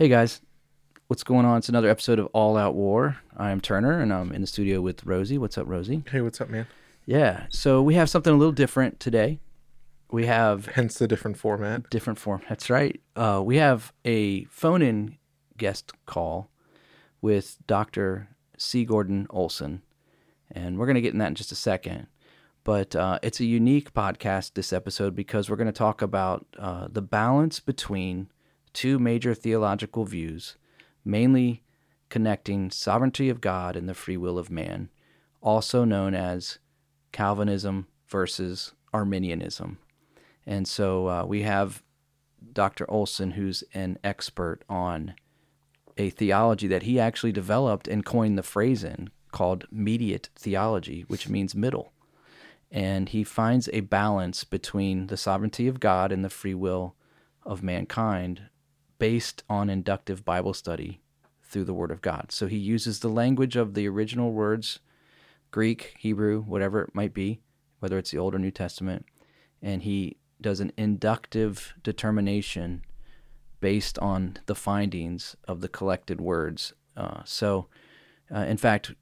Hey guys, what's going on? It's another episode of All Out War. I am Turner and I'm in the studio with Rosie. What's up, Rosie? Hey, what's up, man? Yeah, so we have something a little different today. We have Hence the different format. different form. That's right. Uh, we have a phone in guest call with Dr. C. Gordon Olson, and we're going to get in that in just a second. But uh, it's a unique podcast this episode because we're going to talk about uh, the balance between two major theological views, mainly connecting sovereignty of God and the free will of man, also known as Calvinism versus Arminianism. And so uh, we have Dr. Olson, who's an expert on a theology that he actually developed and coined the phrase in called mediate theology, which means middle. And he finds a balance between the sovereignty of God and the free will of mankind based on inductive Bible study through the Word of God. So he uses the language of the original words, Greek, Hebrew, whatever it might be, whether it's the Old or New Testament, and he does an inductive determination based on the findings of the collected words. Uh, so, uh, in fact,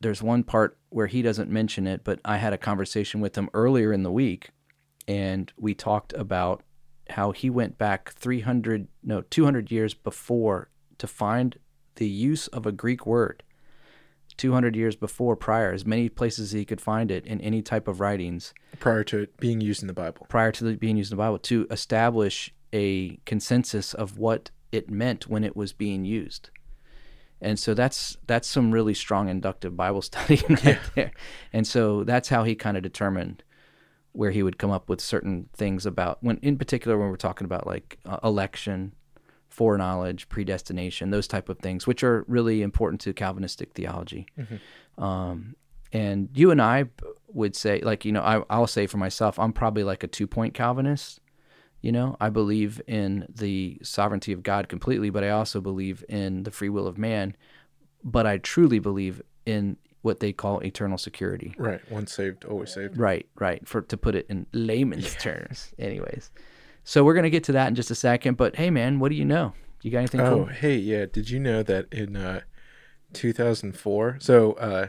there's one part where he doesn't mention it, but I had a conversation with him earlier in the week, and we talked about how he went back 300, no, 200 years before to find the use of a Greek word. 200 years before, prior, as many places as he could find it in any type of writings prior to it being used in the Bible. prior to the, being used in the Bible to establish a consensus of what it meant when it was being used. And so that's that's some really strong inductive Bible study right there. And so that's how he kind of determined where he would come up with certain things about when in particular when we're talking about like uh, election, foreknowledge, predestination, those type of things, which are really important to Calvinistic theology. Um, and you and I would say, like, you know, I, I'll say for myself, I'm probably like a two point Calvinist. You know, I believe in the sovereignty of God completely, but I also believe in the free will of man. But I truly believe in what they call eternal security. Right. Once saved, always saved. Right, right. For to put it in layman's terms, anyways. So we're gonna get to that in just a second. But hey, man, what do you know? You got anything Oh, cool? hey, yeah. Did you know that in uh, 2004, so uh,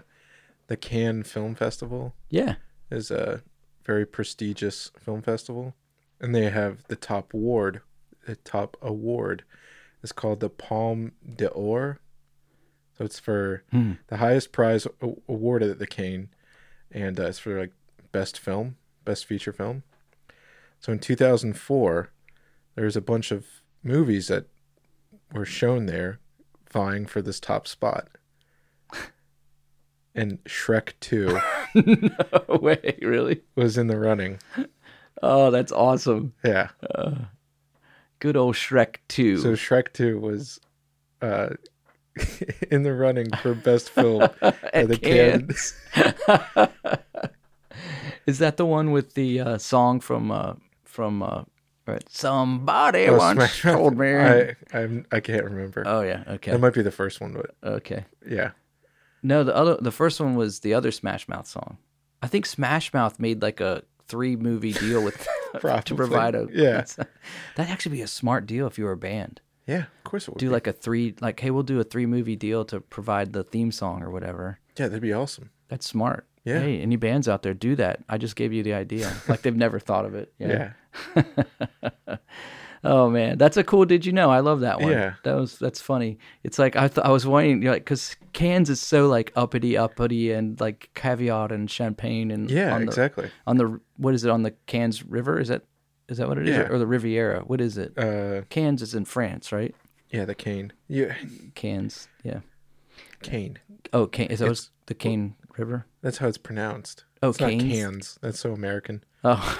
the Cannes Film Festival Yeah. is a very prestigious film festival, and they have the top award. The top award is called the Palme d'Or. It's for Hmm. the highest prize awarded at the Cannes, and uh, it's for like best film, best feature film. So in 2004, there was a bunch of movies that were shown there, vying for this top spot. And Shrek 2 no way, really? was in the running. Oh, that's awesome. Yeah. Good old Shrek Two. So Shrek 2 was uh, in the running for best film at the Cannes. Is that the one with the uh, song from uh, from uh, right? Somebody Oh, once told me. I, I'm, I can't remember. oh yeah, okay, That might be the first one, but okay. yeah. No, the other the first one was the other Smash Mouth song. I think Smash Mouth made like a three movie deal with to provide a Yeah. That'd actually be a smart deal if you were a band. Yeah, of course it would. Do be. like a three like hey we'll do a three movie deal to provide the theme song or whatever. Yeah, that'd be awesome. That's smart. Yeah. Hey, any bands out there do that? I just gave you the idea. like they've never thought of it. Yeah. Oh man, that's a cool. Did you know? I love that one. Yeah. that was that's funny. It's like I th- I was wondering, you know, like because Cairns is so like uppity, uppity, and like caviar and champagne and Yeah, on the, exactly. on the what is it on the Cairns River? Is that is that what it is Yeah. or the Riviera? What is it? Uh, Cairns is in France, right? yeah, the cane. Yeah, Cairns, yeah. cane. Oh, cane. is that It's- the Cairn River? That's how it's pronounced. Oh, it's not Canes? cans. That's so American. Oh,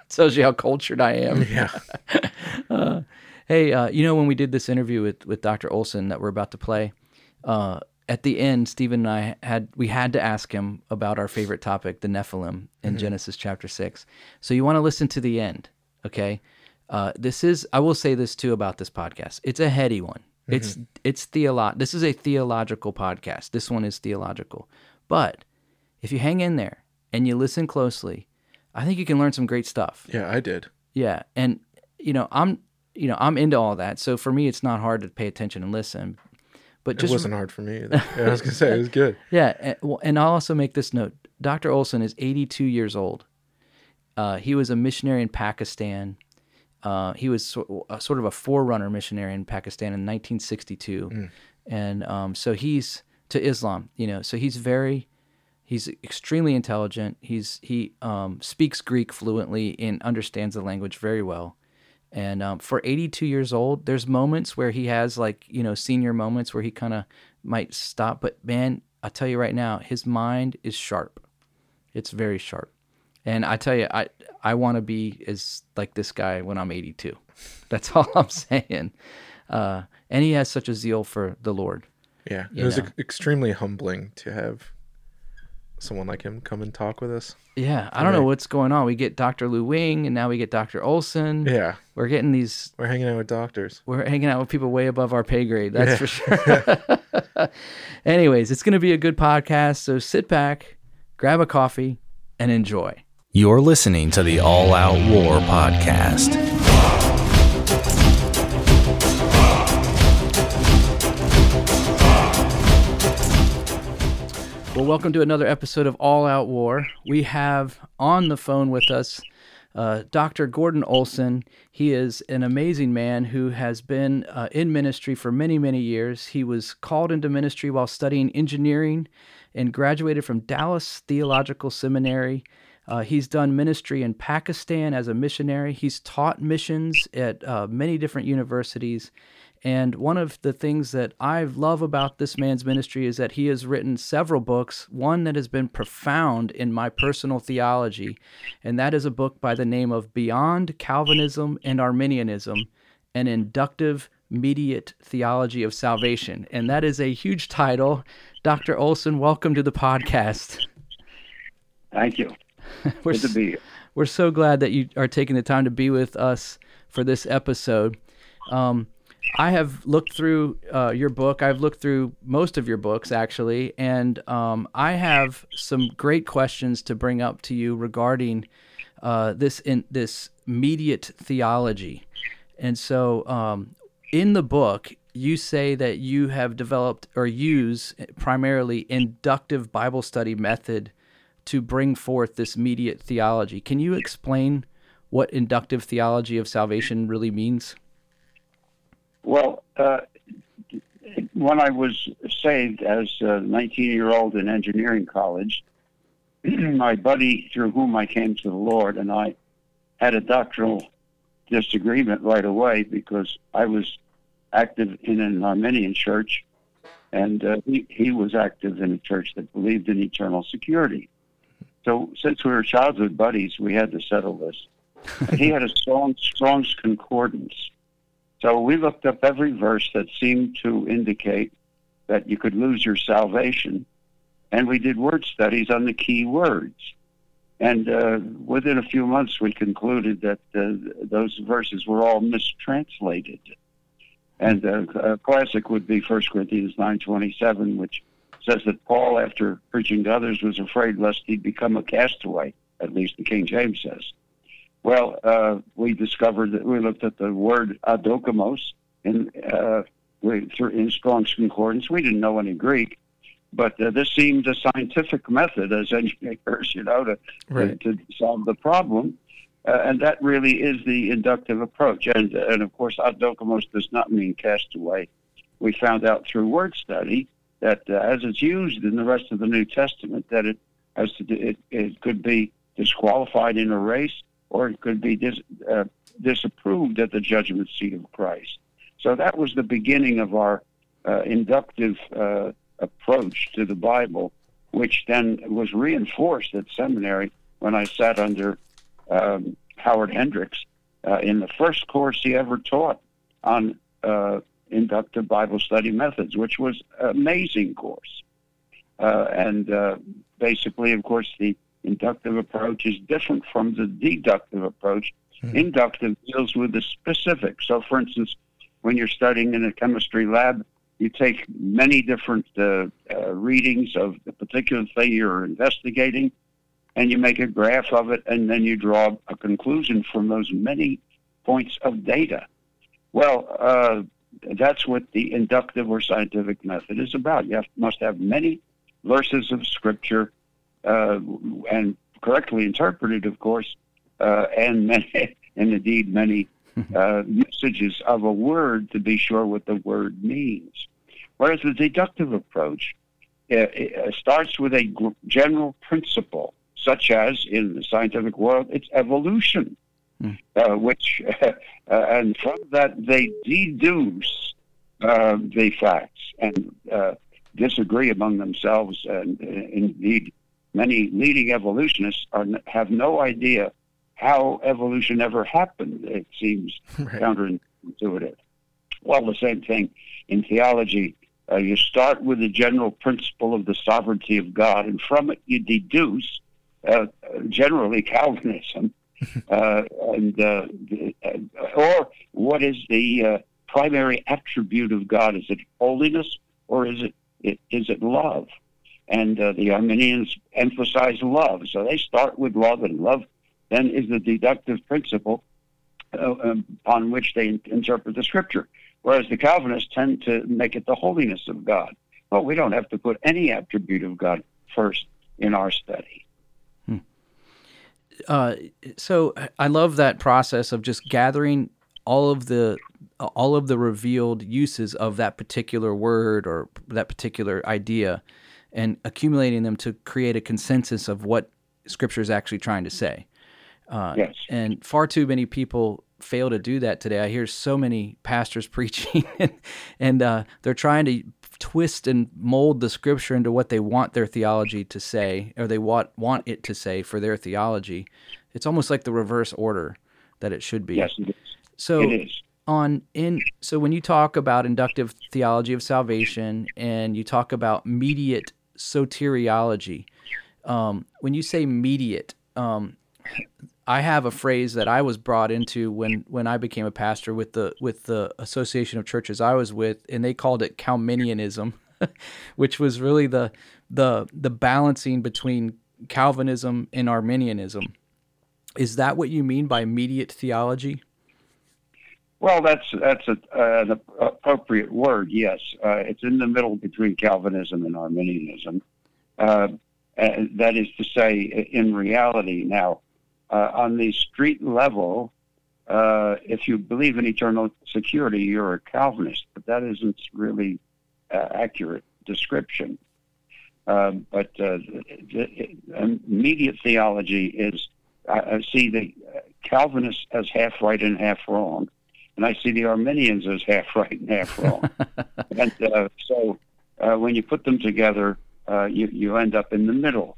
tells you how cultured I am. Yeah. Hey, uh, you know when we did this interview with with Dr. Olson that we're about to play, uh, at the end, Stephen and I had we had to ask him about our favorite topic, the Nephilim, in Genesis chapter six. So you want to listen to the end, okay? Uh, this is I will say this too about this podcast. It's a heady one. It's it's theolo- This is a theological podcast. This one is theological, but if you hang in there and you listen closely, I think you can learn some great stuff. Yeah, I did. Yeah, and you know, I'm you know, I'm into all that. So for me, it's not hard to pay attention and listen. But just It just wasn't hard for me. Either. Yeah, I was gonna say it was good. yeah, and, well, and I'll also make this note: Dr. Olson is 82 years old. Uh, he was a missionary in Pakistan. Uh, he was so, uh, sort of a forerunner missionary in Pakistan in 1962, and um, so he's to Islam. You know, so he's very, he's extremely intelligent. He's he um, speaks Greek fluently and understands the language very well. And um, for 82 years old, there's moments where he has like you know senior moments where he kind of might stop. But man, I tell you right now, his mind is sharp. It's very sharp. And I tell you, I I want to be as like this guy when I'm 82. That's all I'm saying. Uh, and he has such a zeal for the Lord. Yeah, it was ex- extremely humbling to have someone like him come and talk with us. Yeah, I don't know what's going on. We get Dr. Lou Wing, and now we get Dr. Olson. Yeah, We're getting these. we're hanging out with doctors. We're hanging out with people way above our pay grade. That's for sure. Anyways, it's going to be a good podcast. So sit back, grab a coffee, and enjoy. You're listening to the All Out War podcast. Well, welcome to another episode of All Out War. We have on the phone with us uh, Dr. Gordon Olson. He is an amazing man who has been uh, in ministry for many, many years. He was called into ministry while studying engineering and graduated from Dallas Theological Seminary. Uh, he's done ministry in Pakistan as a missionary. He's taught missions at uh, many different universities. And one of the things that I love about this man's ministry is that he has written several books, one that has been profound in my personal theology, and that is a book by the name of Beyond Calvinism and Arminianism An Inductive Mediate Theology of Salvation. And that is a huge title. Dr. Olson, welcome to the podcast. Thank you. We're Good to be here. we're so glad that you are taking the time to be with us for this episode. Um, I have looked through uh, your book. I've looked through most of your books, actually, and um, I have some great questions to bring up to you regarding uh, this in this mediate theology. And so, um, in the book, you say that you have developed or use primarily inductive Bible study method to bring forth this mediate theology. Can you explain what inductive theology of salvation really means? Well, uh, when I was saved as a 19 year old in engineering college, my buddy through whom I came to the Lord and I had a doctrinal disagreement right away because I was active in an Arminian church and uh, he, he was active in a church that believed in eternal security. So, since we were childhood buddies, we had to settle this. he had a strong, Strong's concordance. So we looked up every verse that seemed to indicate that you could lose your salvation, and we did word studies on the key words. And uh, within a few months, we concluded that uh, those verses were all mistranslated. And uh, a classic would be 1 Corinthians 9.27, which says that Paul, after preaching to others, was afraid lest he'd become a castaway, at least the King James says. Well, uh, we discovered that we looked at the word adokimos in, uh, in Strong's Concordance. We didn't know any Greek, but uh, this seemed a scientific method as engineers, you know, to, Right. to, to solve the problem. Uh, and that really is the inductive approach. And, and of course, adokimos does not mean castaway. We found out through word study that uh, as it's used in the rest of the New Testament, that it has to do, it, it could be disqualified in a race or it could be dis, uh, disapproved at the judgment seat of Christ. So that was the beginning of our uh, inductive uh, approach to the Bible, which then was reinforced at seminary when I sat under um, Howard Hendricks uh, in the first course he ever taught on uh, inductive Bible study methods, which was an amazing course. Uh, and uh, basically, of course, the inductive approach is different from the deductive approach. Inductive deals with the specific. So, for instance, when you're studying in a chemistry lab, you take many different uh, uh, readings of the particular thing you're investigating, and you make a graph of it, and then you draw a conclusion from those many points of data. Well, uh, that's what the inductive or scientific method is about. You have, must have many verses of scripture uh, and correctly interpreted, of course, uh, and many, and indeed many uh, usages of a word to be sure what the word means. Whereas the deductive approach uh, starts with a general principle, such as in the scientific world, it's evolution, mm. uh, which, uh, and from that they deduce uh, the facts and uh, disagree among themselves. And uh, indeed, many leading evolutionists are, have no idea how evolution ever happened. It seems right. counterintuitive. Well, the same thing in theology. Uh, you start with the general principle of the sovereignty of God, and from it you deduce, uh, generally Calvinism, uh, and uh, or what is the uh, primary attribute of God? Is it holiness or is it, it is it love? And uh, the Arminians emphasize love, so they start with love, and love then is the deductive principle uh, um, upon which they interpret the scripture. Whereas the Calvinists tend to make it the holiness of God. Well, we don't have to put any attribute of God first in our study. Uh, so I love that process of just gathering all of the all of the revealed uses of that particular word or that particular idea and accumulating them to create a consensus of what scripture is actually trying to say. Uh, yes. And far too many people fail to do that today. I hear so many pastors preaching, and, and uh, they're trying to twist and mold the scripture into what they want their theology to say, or they want want it to say for their theology. It's almost like the reverse order that it should be. Yes, it is. So it is. on in so when you talk about inductive theology of salvation and you talk about mediate soteriology, um, when you say mediate, um, I have a phrase that I was brought into when, when I became a pastor with the with the association of churches I was with, and they called it Calminianism, which was really the the the balancing between Calvinism and Arminianism. Is that what you mean by mediate theology? Well, that's that's a, uh, an appropriate word. Yes, uh, it's in the middle between Calvinism and Arminianism. Uh, that is to say, in reality, now uh, on the street level, uh, if you believe in eternal security, you're a Calvinist, but that isn't really uh, accurate description. Um, but uh, the, the immediate theology is I, I see the Calvinists as half right and half wrong, and I see the Arminians as half right and half wrong. and uh, so uh, when you put them together, you you end up in the middle.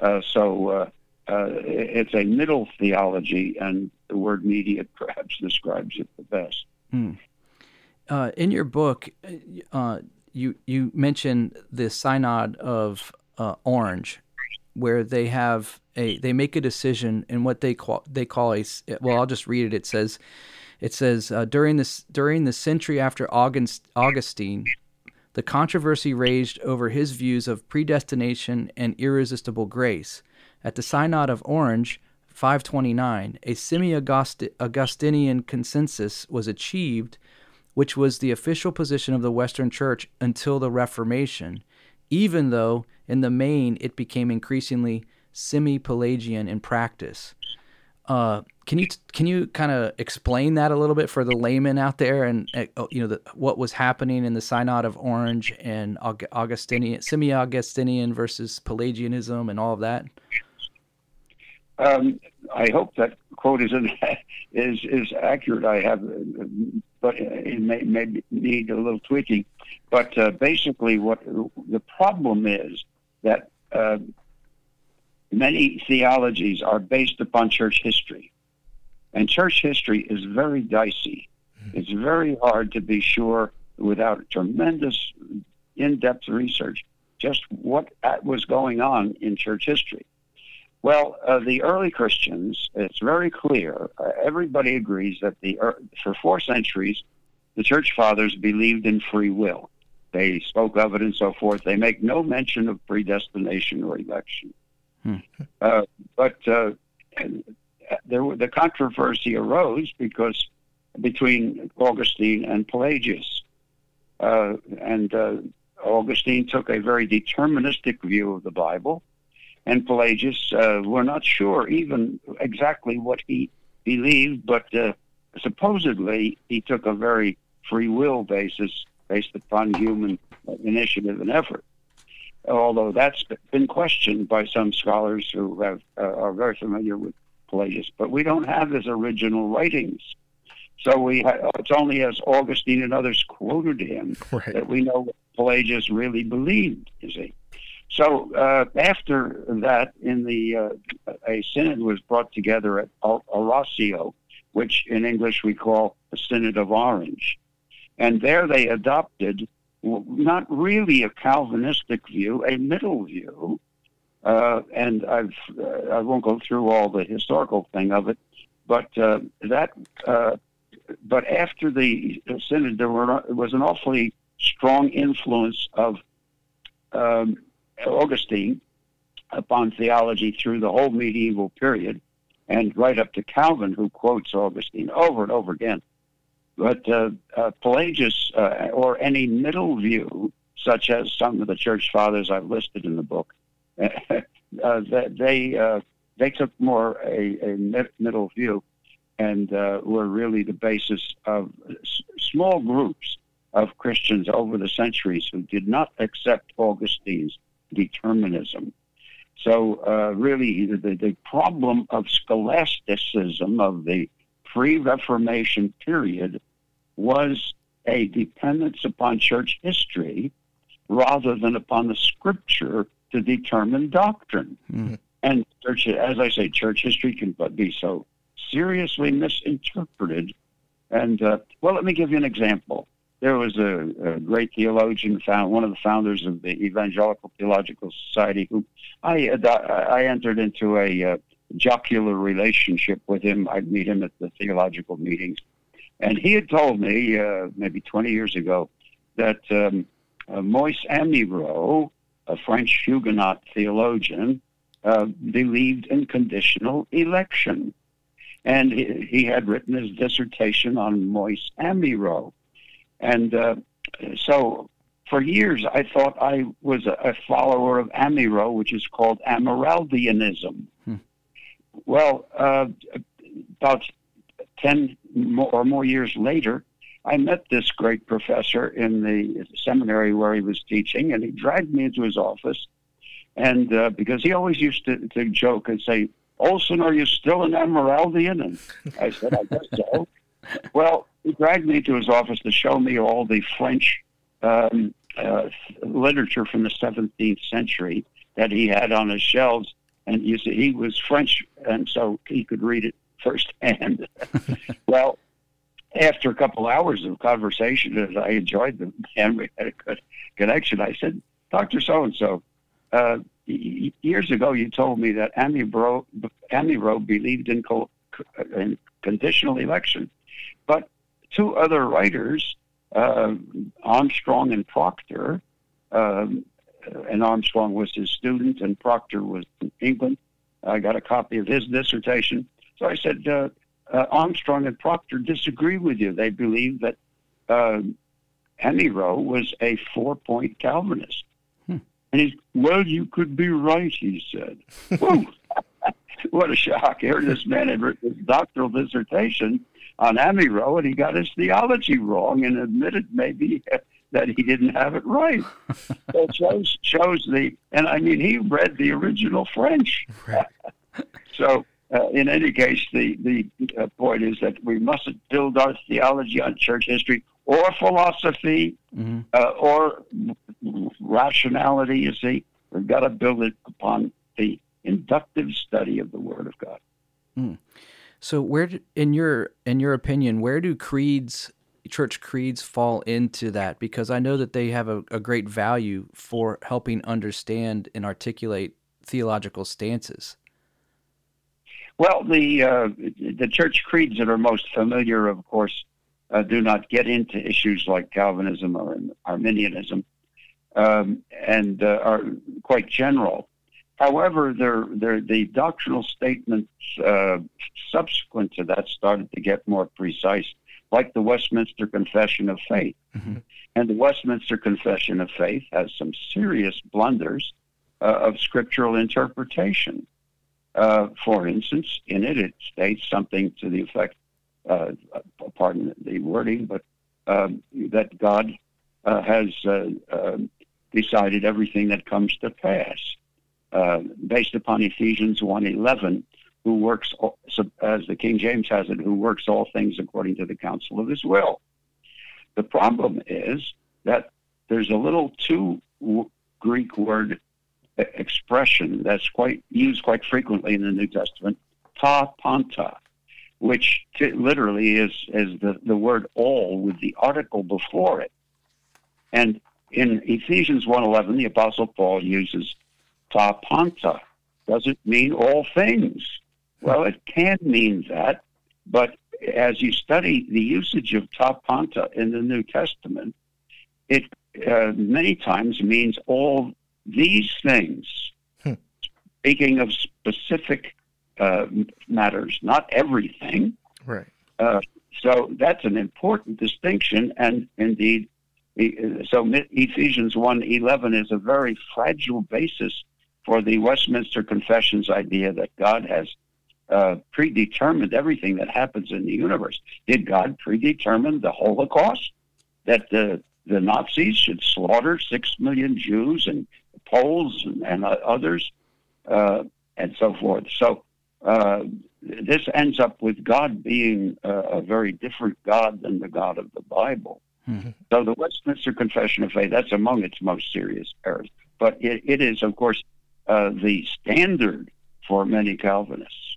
so uh, it's a middle theology, and the word mediate perhaps describes it the best. Hmm. Uh, in your book, uh, you you mention the synod of uh, Orange, where they have a they make a decision in what they call they call a well I'll just read it. It says it says uh, during this during the century after August, Augustine, the controversy raged over his views of predestination and irresistible grace. At the Synod of Orange, 529, a semi Augustinian consensus was achieved, which was the official position of the Western Church until the Reformation, even though in the main it became increasingly semi Pelagian in practice. Uh, can you can you kind of explain that a little bit for the layman out there, and uh, you know the, what was happening in the Synod of Orange and Augustinian, semi-Augustinian versus Pelagianism, and all of that? Um, I hope that quote is is is accurate. I have, but it may, may need a little tweaking. But uh, basically, what the problem is that uh, many theologies are based upon church history, and church history is very dicey. Mm-hmm. It's very hard to be sure without tremendous in-depth research just what was going on in church history. Well, uh, the early Christians, it's very clear. Uh, everybody agrees that the for four centuries, the church fathers believed in free will. They spoke of it and so forth. They make no mention of predestination or election. Hmm. Uh, but uh, there, the controversy arose because between Augustine and Pelagius. Uh, and uh, Augustine took a very deterministic view of the Bible, and Pelagius, uh, we're not sure even exactly what he believed, but uh, supposedly he took a very free will basis based upon human initiative and effort. Although that's been questioned by some scholars who have, uh, are very familiar with Pelagius, but we don't have his original writings. So we ha- it's only as Augustine and others quoted him Right. that we know what Pelagius really believed. You see. So uh, after that, in the uh, a synod was brought together at Arausio, which in English we call the Synod of Orange, and there they adopted not really a Calvinistic view, a middle view. Uh, and I've uh, I won't go through all the historical thing of it, but uh, that uh, but after the synod, there were, was an awfully strong influence of um, Augustine upon theology through the whole medieval period, and right up to Calvin, who quotes Augustine over and over again. But uh, uh, Pelagius, uh, or any middle view, such as some of the church fathers I've listed in the book, uh, they uh, they took more a, a middle view and uh, were really the basis of s- small groups of Christians over the centuries who did not accept Augustine's determinism. So, uh, really, the, the problem of scholasticism of the pre Reformation period was a dependence upon church history rather than upon the scripture to determine doctrine. Mm. And church, as I say, church history can be so seriously misinterpreted. And uh, well, let me give you an example. There was a, a great theologian, found one of the founders of the Evangelical Theological Society, who I I entered into a uh, jocular relationship with him. I'd meet him at the theological meetings, and he had told me uh, maybe 20 years ago that um, uh, Moise Amyraut, a French Huguenot theologian, uh, believed in conditional election. And he, he had written his dissertation on Moise Amyraut. And uh, so for years, I thought I was a, a follower of Amyraut, which is called Amyraldianism. Hmm. Well, uh, about 10 more, or more years later, I met this great professor in the seminary where he was teaching, and he dragged me into his office. And uh, because he always used to, to joke and say, Olson, are you still an Amyraldian? And I said, I guess so. well, he dragged me to his office to show me all the French um, uh, literature from the 17th century that he had on his shelves. And you see, he was French, and so he could read it firsthand. well, after a couple hours of conversation, as I enjoyed them and we had a good connection, I said, Dr. So and so, years ago you told me that Amyraut, Amyraut believed in, co- in conditional election, two other writers, uh, Armstrong and Proctor, um, and Armstrong was his student, and Proctor was in England. I got a copy of his dissertation. So I said, uh, uh, Armstrong and Proctor disagree with you. They believe that uh, Amyraut was a four-point Calvinist. Hmm. And he's, well, you could be right, he said. What a shock. Here this man had written his doctoral dissertation on Amyraut, and he got his theology wrong and admitted maybe that he didn't have it right. so it shows, shows the, and I mean, he read the original French. Right. so, uh, in any case, the, the uh, point is that we mustn't build our theology on church history or philosophy hmm uh, or rationality, you see. We've got to build it upon the inductive study of the Word of God. So, where, in your in your opinion, where do creeds, church creeds, fall into that? Because I know that they have a, a great value for helping understand and articulate theological stances. Well, the uh, the church creeds that are most familiar, of course, uh, do not get into issues like Calvinism or Arminianism, um, and uh, are quite general. However, they're, they're, the doctrinal statements uh, subsequent to that started to get more precise. like the Westminster Confession of Faith. Mhm. And the Westminster Confession of Faith has some serious blunders uh, of scriptural interpretation. Uh, for instance, in it, it states something to the effect, uh, pardon the wording, but um, that God uh, has uh, uh, decided everything that comes to pass, uh, based upon Ephesians 1.11, who works, as the King James has it, who works all things according to the counsel of his will. The problem is that there's a little two Greek word expression that's quite used quite frequently in the New Testament, ta panta, which t- literally is is the, the word all with the article before it. And in Ephesians 1.11, the Apostle Paul uses ta panta. Does it mean all things? Well, it can mean that, but as you study the usage of ta panta in the New Testament, it uh, many times means all these things. Hmm. Speaking of specific uh, matters, not everything. Right. So that's an important distinction, and indeed, so Ephesians 1.11 is a very fragile basis for the Westminster Confession's idea that God has uh, predetermined everything that happens in the universe. Did God predetermine the Holocaust? That the, the Nazis should slaughter six million Jews and Poles and, and uh, others, uh, and so forth. So uh, this ends up with God being uh, a very different God than the God of the Bible. Mhm. So the Westminster Confession of Faith, that's among its most serious errors. But it, it is, of course, uh, the standard for many Calvinists.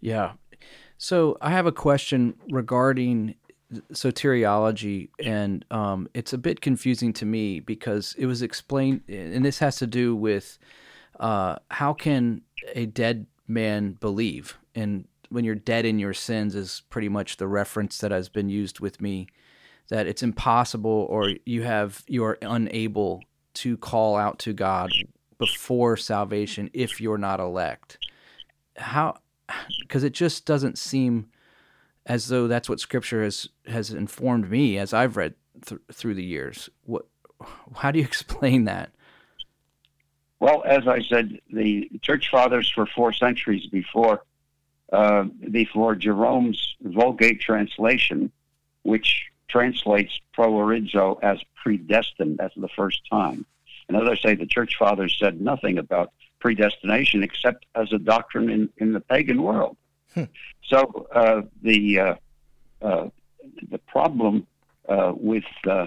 Yeah. So I have a question regarding soteriology, and um, it's a bit confusing to me because it was explained, and this has to do with uh, how can a dead man believe? And when you're dead in your sins is pretty much the reference that has been used with me that it's impossible or you have you are unable to call out to God before salvation if you're not elect. How because it just doesn't seem as though that's what scripture has has informed me as I've read th- through the years. What how do you explain that? Well, as I said, the church fathers for four centuries before uh, before Jerome's Vulgate translation, which translates proorizo as predestined. That's the first time. And as I say, the church fathers said nothing about predestination except as a doctrine in, in the pagan world. Hmm. So uh, the uh, uh, the problem uh, with uh,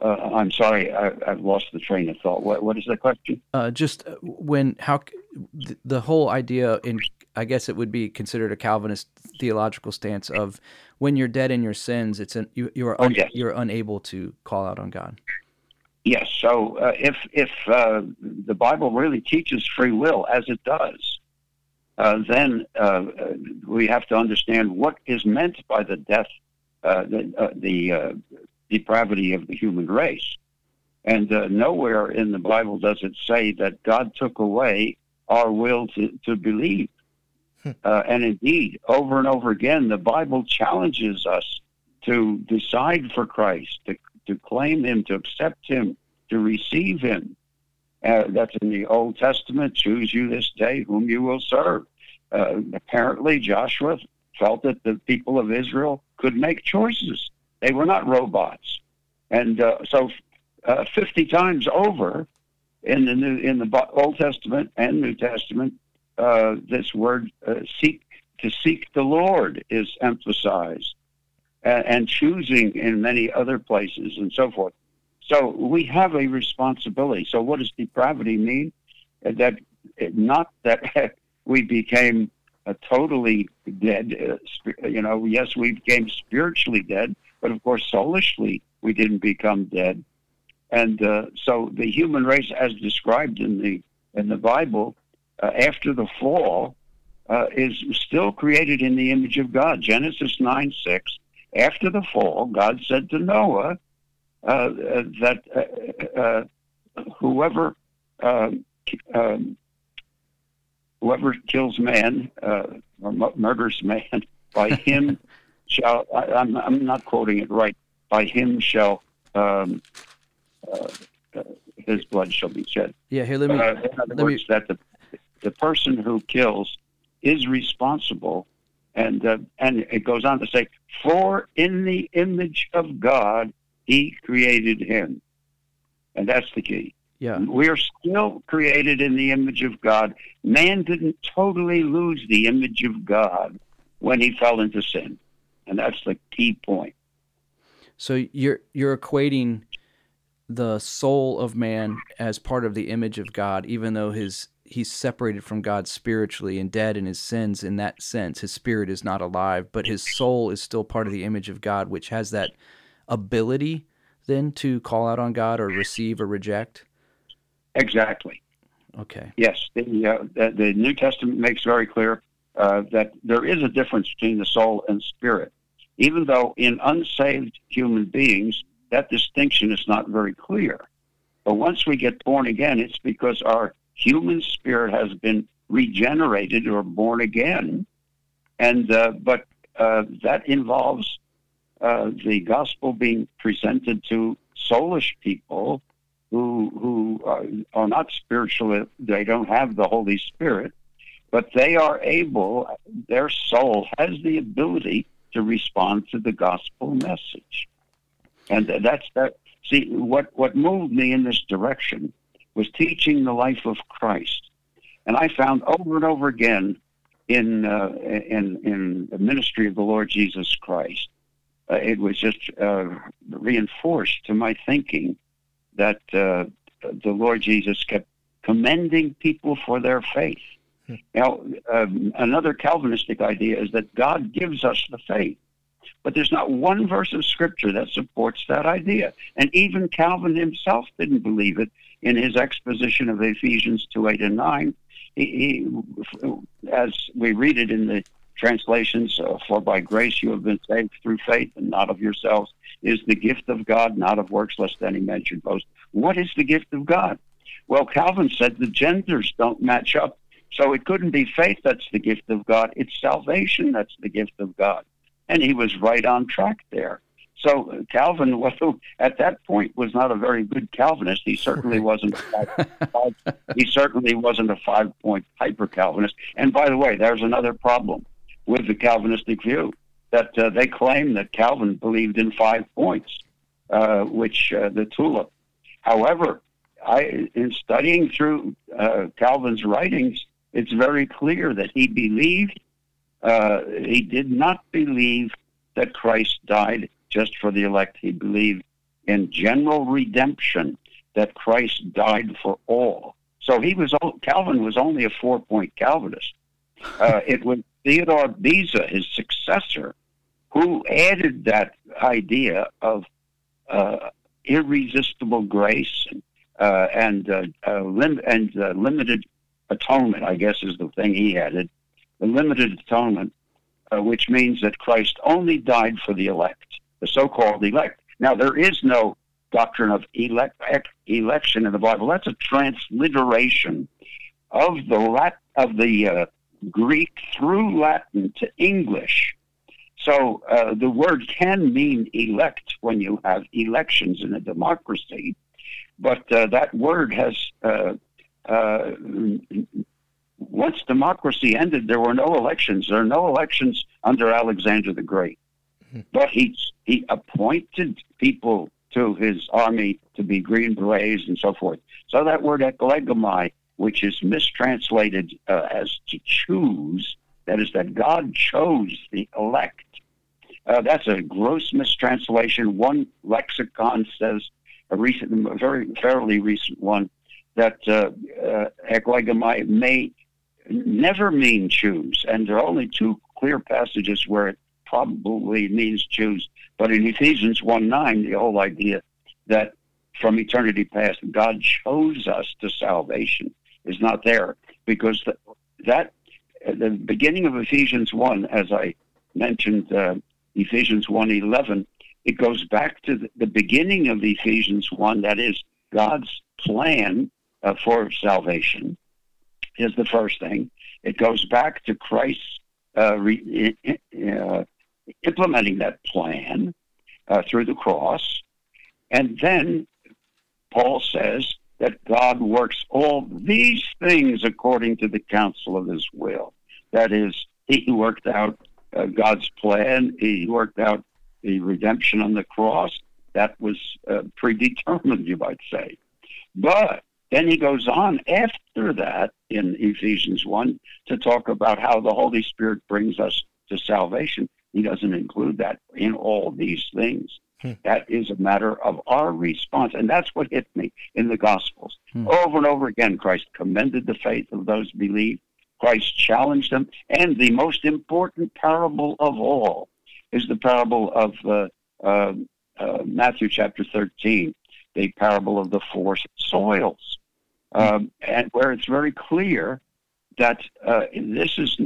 uh, I'm sorry, I, I've lost the train of thought. What, what is the question? Uh, just when how the whole idea in I guess it would be considered a Calvinist theological stance of when you're dead in your sins, it's an, you you are Oh, yes. you're unable to call out on God. Yes. So uh, if if uh, the Bible really teaches free will as it does, uh, then uh, uh, we have to understand what is meant by the death, uh, the, uh, the uh, depravity of the human race. And uh, nowhere in the Bible does it say that God took away our will to, to believe. Uh, and indeed, over and over again, the Bible challenges us to decide for Christ, to, to claim Him, to accept Him, to receive Him. Uh, that's in the Old Testament. Choose you this day whom you will serve. Uh, apparently, Joshua felt that the people of Israel could make choices. They were not robots, and uh, so uh, fifty times over in the new in the Old Testament and New Testament, uh, this word uh, "seek" to seek the Lord is emphasized, and, choosing in many other places and so forth. So we have a responsibility. So what does depravity mean? Uh, That not that we became uh, totally dead. Uh, you know, yes, we became spiritually dead, but of course, soulishly we didn't become dead. And uh, so the human race, as described in the in the Bible, uh, after the fall, uh, is still created in the image of God. Genesis nine six. After the fall, God said to Noah uh, uh, that uh, uh, whoever um, um, whoever kills man uh, or mu- murders man, by him shall I, I'm I'm not quoting it right. By him shall um, his blood shall be shed. Yeah, here let me. Uh, in other let words, that the the person who kills is responsible, and uh, and it goes on to say, "For in the image of God He created him," and that's the key. yeah, We are still created in the image of God. Man didn't totally lose the image of God when he fell into sin, and that's the key point. So you're you're equating the soul of man as part of the image of God, even though his he's separated from God spiritually and dead in his sins. In that sense, his spirit is not alive, but his soul is still part of the image of God, which has that ability then to call out on God or receive or reject. Exactly. Okay. Yes, the, uh, the, the New Testament makes very clear uh, that there is a difference between the soul and spirit, even though in unsaved human beings that distinction is not very clear. But once we get born again, it's because our human spirit has been regenerated or born again, and uh, but uh, that involves uh, the gospel being presented to soulish people who who are not spiritual. They don't have the Holy Spirit, but they are able. Their soul has the ability to respond to the gospel message, and that's that. See, what what moved me in this direction was teaching the life of Christ, and I found over and over again in uh, in in the ministry of the Lord Jesus Christ, uh, it was just uh, reinforced to my thinking that uh, the Lord Jesus kept commending people for their faith. Now, um, another Calvinistic idea is that God gives us the faith, but there's not one verse of Scripture that supports that idea. And even Calvin himself didn't believe it in his exposition of Ephesians 2 8 and 9. He, he, as we read it in the translations, uh, for by grace you have been saved through faith and not of yourselves, is the gift of God, not of works, lest any man should boast. What is the gift of God? Well, Calvin said the genders don't match up. So it couldn't be faith that's the gift of God. It's salvation that's the gift of God. And he was right on track there. So uh, Calvin, well, at that point, was not a very good Calvinist. He certainly wasn't. he certainly wasn't a five-point hyper Calvinist. And by the way, there's another problem with the Calvinistic view that uh, they claim that Calvin believed in five points, uh, which uh, the tulip. However, I, in studying through uh, Calvin's writings, it's very clear that he believed, uh, he did not believe that Christ died just for the elect. He believed in general redemption, that Christ died for all. So he was Calvin was only a four point Calvinist. Uh, it was Theodore Beza, his successor, who added that idea of uh, irresistible grace and uh, and uh, uh, lim- and uh, limited atonement. I guess is the thing he added, the limited atonement, which means that Christ only died for the elect, the so-called elect. Now there is no doctrine of elect election in the Bible. That's a transliteration of the Lat- of the uh, Greek through Latin to English. So uh, the word can mean elect when you have elections in a democracy, but uh, that word has uh, uh once democracy ended, there were no elections. There are no elections under Alexander the Great. But he he appointed people to his army to be green berets and so forth. So that word eklegomai, which is mistranslated uh, as to choose, that is that God chose the elect uh, that's a gross mistranslation. One lexicon says, a recent, a very fairly recent one, that uh, uh, may never mean choose, and there are only two clear passages where it probably means Jews. But in Ephesians 1 9, the whole idea that from eternity past, God chose us to salvation is not there because that, the beginning of Ephesians 1, as I mentioned uh, Ephesians 1.11, it goes back to the, the beginning of Ephesians 1, that is God's plan uh, for salvation is the first thing. It goes back to Christ's uh, re, uh, implementing that plan uh, through the cross. And then Paul says that God works all these things according to the counsel of his will. That is, he worked out uh, God's plan, he worked out the redemption on the cross. That was uh, predetermined, you might say. But then he goes on after that in Ephesians 1 to talk about how the Holy Spirit brings us to salvation. He doesn't include that in all these things. Hmm. That is a matter of our response. And that's what hit me in the Gospels. Hmm. Over and over again, Christ commended the faith of those who believe. Christ challenged them. And the most important parable of all is the parable of uh, uh, uh, Matthew chapter 13, the parable of the four soils, hmm. um, and where it's very clear that uh, this is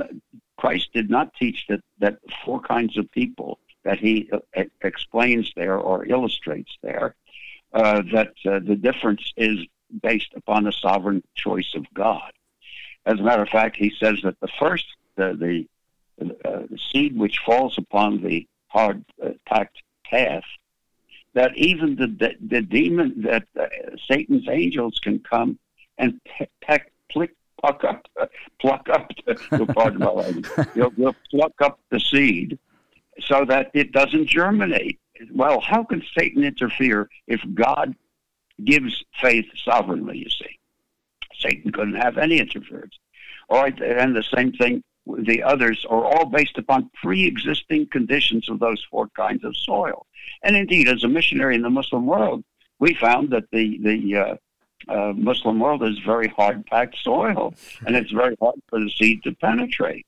Christ did not teach that that four kinds of people that he uh, explains there or illustrates there uh, that uh, the difference is based upon the sovereign choice of God. As a matter of fact, he says that the first the the, uh, seed which falls upon the hard uh, packed path that even the the, the demon that uh, Satan's angels can come and peck, plick, pluck up, uh, pluck up. Pardon my. They'll, they'll pluck up the seed so that it doesn't germinate. Well, how can Satan interfere if God gives faith sovereignly? You see, Satan couldn't have any interference. All right, and the same thing. The others are all based upon pre-existing conditions of those four kinds of soil. And indeed, as a missionary in the Muslim world, we found that the the uh, uh, Muslim world is very hard packed soil, and it's very hard for the seed to penetrate.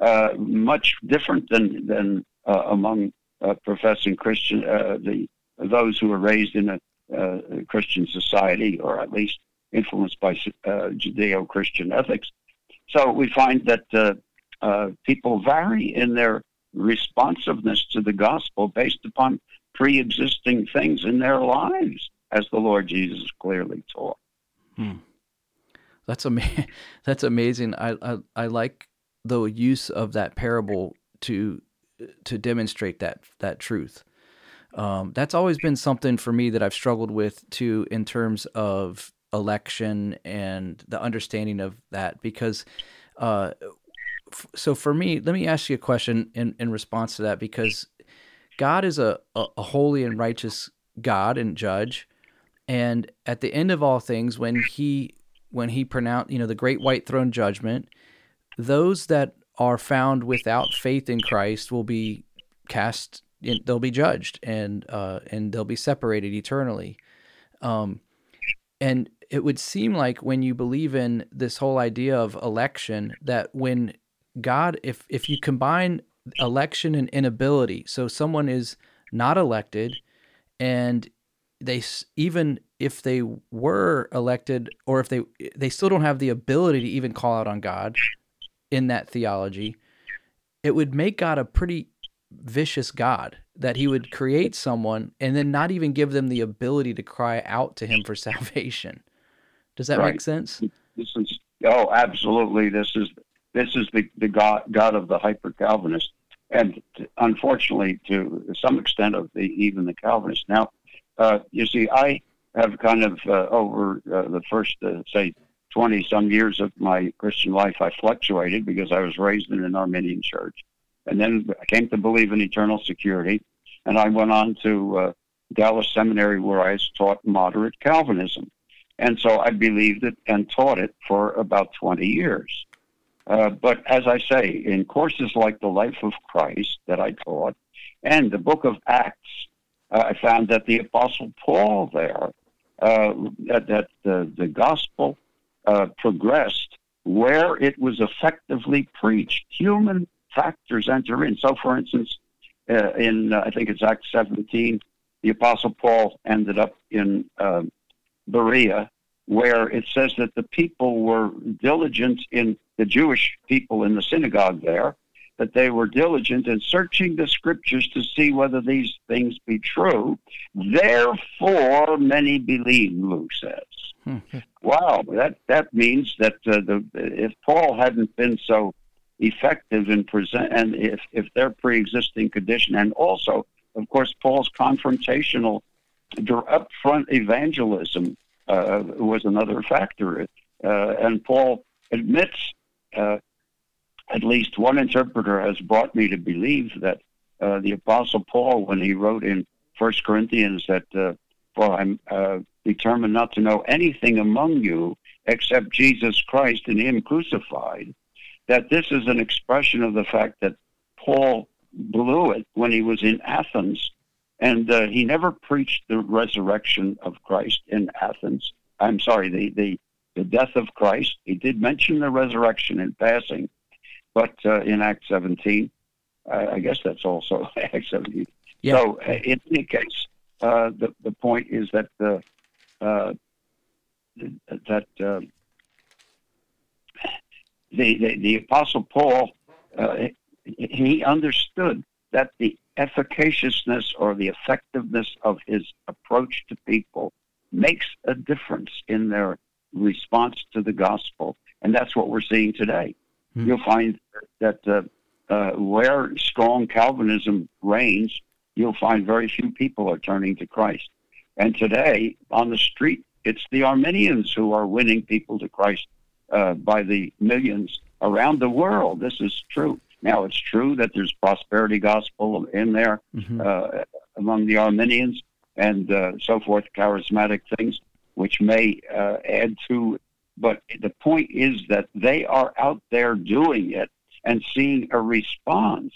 Uh, much different than than uh, among uh, professing Christian uh, the those who were raised in a uh, Christian society, or at least influenced by Judeo-Christian ethics. So we find that people vary in their responsiveness to the gospel based upon pre-existing things in their lives, as the Lord Jesus clearly taught. Hmm. That's ama- That's amazing. I, I I like the use of that parable to to demonstrate that that truth. Um, that's always been something for me that I've struggled with too in terms of election and the understanding of that because uh, f- so for me let me ask you a question in, in response to that because god is a, a, a holy and righteous god and judge and at the end of all things when he when he pronounced you know the great white throne judgment those that are found without faith in Christ will be cast in, they'll be judged and uh, and they'll be separated eternally. Um, and it would seem like when you believe in this whole idea of election that when God if if you combine election and inability, so someone is not elected and they even if they were elected or if they they still don't have the ability to even call out on God in that theology, it would make God a pretty vicious God that he would create someone and then not even give them the ability to cry out to him for salvation. Does that right. make sense? This is oh, absolutely. This is this is the the God God of the hyper Calvinist, and unfortunately, to some extent, of the even the Calvinist. Now, uh, you see, I have kind of uh, over uh, the first uh, say 20 some years of my Christian life, I fluctuated because I was raised in an Arminian church. And then I came to believe in eternal security. And I went on to uh, Dallas Seminary where I taught moderate Calvinism. And so I believed it and taught it for about 20 years. But as I say, in courses like the Life of Christ that I taught and the book of Acts, I found that the Apostle Paul there, uh, that, that the, the gospel uh, progressed where it was effectively preached. Human factors enter in. So, for instance, uh, in uh, I think it's Acts 17, the Apostle Paul ended up in uh, Berea, where it says that the people were diligent in the Jewish people in the synagogue there, that they were diligent in searching the scriptures to see whether these things be true. Therefore, many believe, Luke says. Hmm. wow, that that means that uh, the if Paul hadn't been so effective in present and if if their pre-existing condition and also of course Paul's confrontational upfront evangelism uh, was another factor uh, and Paul admits uh, at least one interpreter has brought me to believe that uh, the apostle Paul when he wrote in First Corinthians that uh, for I'm uh, determined not to know anything among you except Jesus Christ and Him crucified that this is an expression of the fact that Paul blew it when he was in Athens, and uh, he never preached the resurrection of Christ in Athens. I'm sorry, the, the, the death of Christ. He did mention the resurrection in passing, but uh, in Act 17, uh, I guess that's also Act 17. Yeah. So, uh, in any case, uh, the the point is that the uh, that the, the, the Apostle Paul, uh, he understood that the efficaciousness or the effectiveness of his approach to people makes a difference in their response to the gospel. And that's what we're seeing today. Mm-hmm. You'll find that uh, uh, where strong Calvinism reigns, you'll find very few people are turning to Christ. And today, on the street, it's the Arminians who are winning people to Christ uh, by the millions around the world. This is true. Now, it's true that there's prosperity gospel in there mm-hmm. uh, among the Arminians and uh, so forth, charismatic things, which may uh, add to. But the point is that they are out there doing it and seeing a response,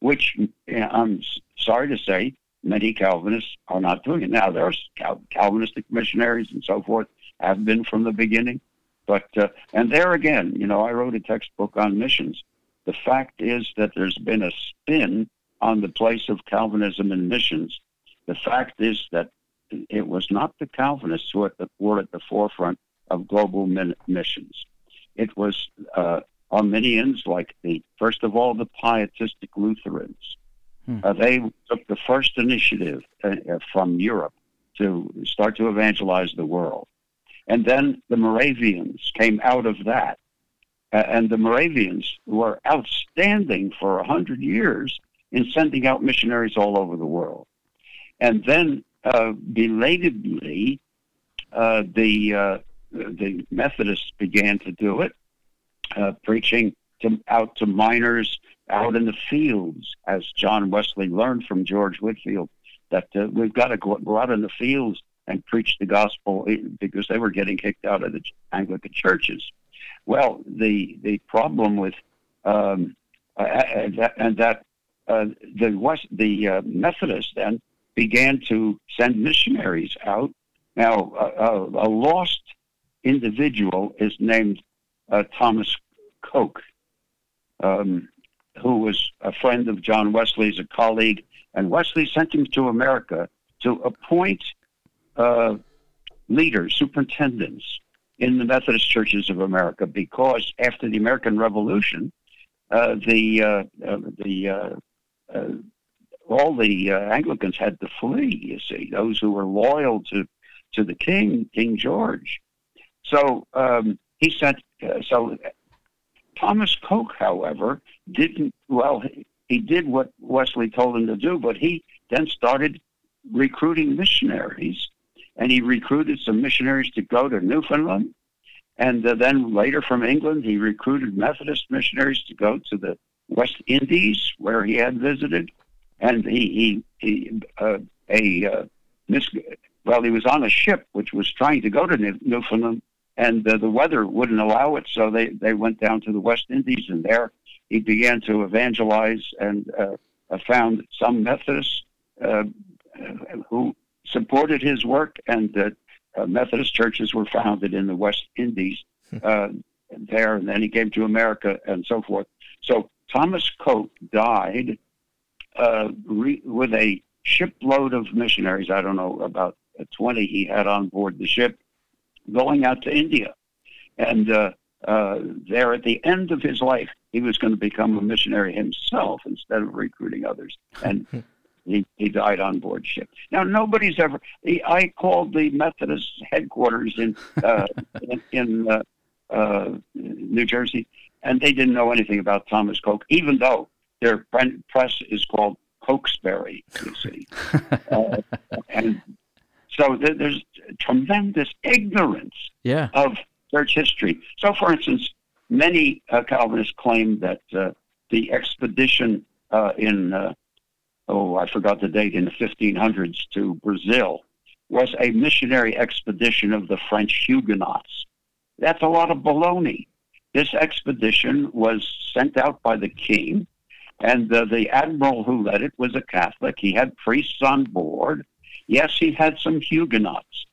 which I'm sorry to say, many Calvinists are not doing it. Now, there's Cal- Calvinistic missionaries and so forth have been from the beginning, but uh, and there again, you know, I wrote a textbook on missions. The fact is that there's been a spin on the place of Calvinism in missions. The fact is that it was not the Calvinists who were at the forefront of global min- missions. It was uh, Arminians, like the first of all the Pietistic Lutherans. Hmm. Uh, they took the first initiative uh, from Europe to start to evangelize the world. And then the Moravians came out of that. Uh, and the Moravians were outstanding for a hundred years in sending out missionaries all over the world. And then, uh, belatedly, uh, the uh, the Methodists began to do it, uh, preaching to, out to miners out in the fields, as John Wesley learned from George Whitefield, that uh, we've got to go, go out in the fields and preach the gospel eh, because they were getting kicked out of the Anglican churches. Well, the the problem with um, uh, and that, and that uh, the West the uh, Methodists then began to send missionaries out. Now, a lost individual is named uh, Thomas Coke, um, who was a friend of John Wesley's, a colleague, and Wesley sent him to America to appoint uh, leaders, superintendents in the Methodist churches of America because after the American Revolution, uh, the uh, uh the uh, all the Anglicans had to flee. You see, those who were loyal to to the King, King George. So um, he sent. so Thomas Coke, however, didn't. Well, he, he did what Wesley told him to do, but he then started recruiting missionaries and he recruited some missionaries to go to Newfoundland. And uh, then later from England, he recruited Methodist missionaries to go to the West Indies, where he had visited. And he, he, he uh, a uh, mis- well, he was on a ship which was trying to go to New- Newfoundland, and uh, the weather wouldn't allow it, so they, they went down to the West Indies, and there he began to evangelize and uh, found some Methodists uh, who supported his work, and that uh, Methodist churches were founded in the West Indies hmm. uh, there, and then he came to America and so forth. So Thomas Coke died uh, re- with a shipload of missionaries. I don't know about 20 he had on board the ship, going out to India, and uh, uh, there at the end of his life, he was going to become a missionary himself instead of recruiting others. And he, he died on board ship. Now nobody's ever. He, I called the Methodist headquarters in uh, in, in uh, uh, New Jersey, and they didn't know anything about Thomas Coke, even though their press is called Cokesbury, you see. uh, and so th- there's tremendous ignorance Yeah. of church history. So, for instance, many uh, Calvinists claim that uh, the expedition uh, in, uh, oh, I forgot the date, in the 1500s to Brazil was a missionary expedition of the French Huguenots. That's a lot of baloney. This expedition was sent out by the king, and uh, the admiral who led it was a Catholic. He had priests on board. Yes, he had some Huguenots.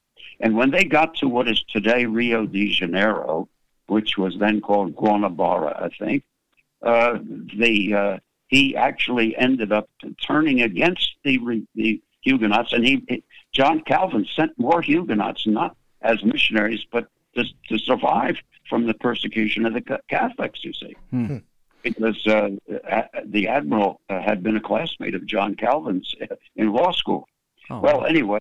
And when they got to what is today Rio de Janeiro, which was then called Guanabara, I think, uh, the uh, he actually ended up turning against the the Huguenots, and he John Calvin sent more Huguenots, not as missionaries, but to, to survive from the persecution of the Catholics. You see, Hmm. because uh, the admiral uh, had been a classmate of John Calvin's in law school. Oh, Well, anyway,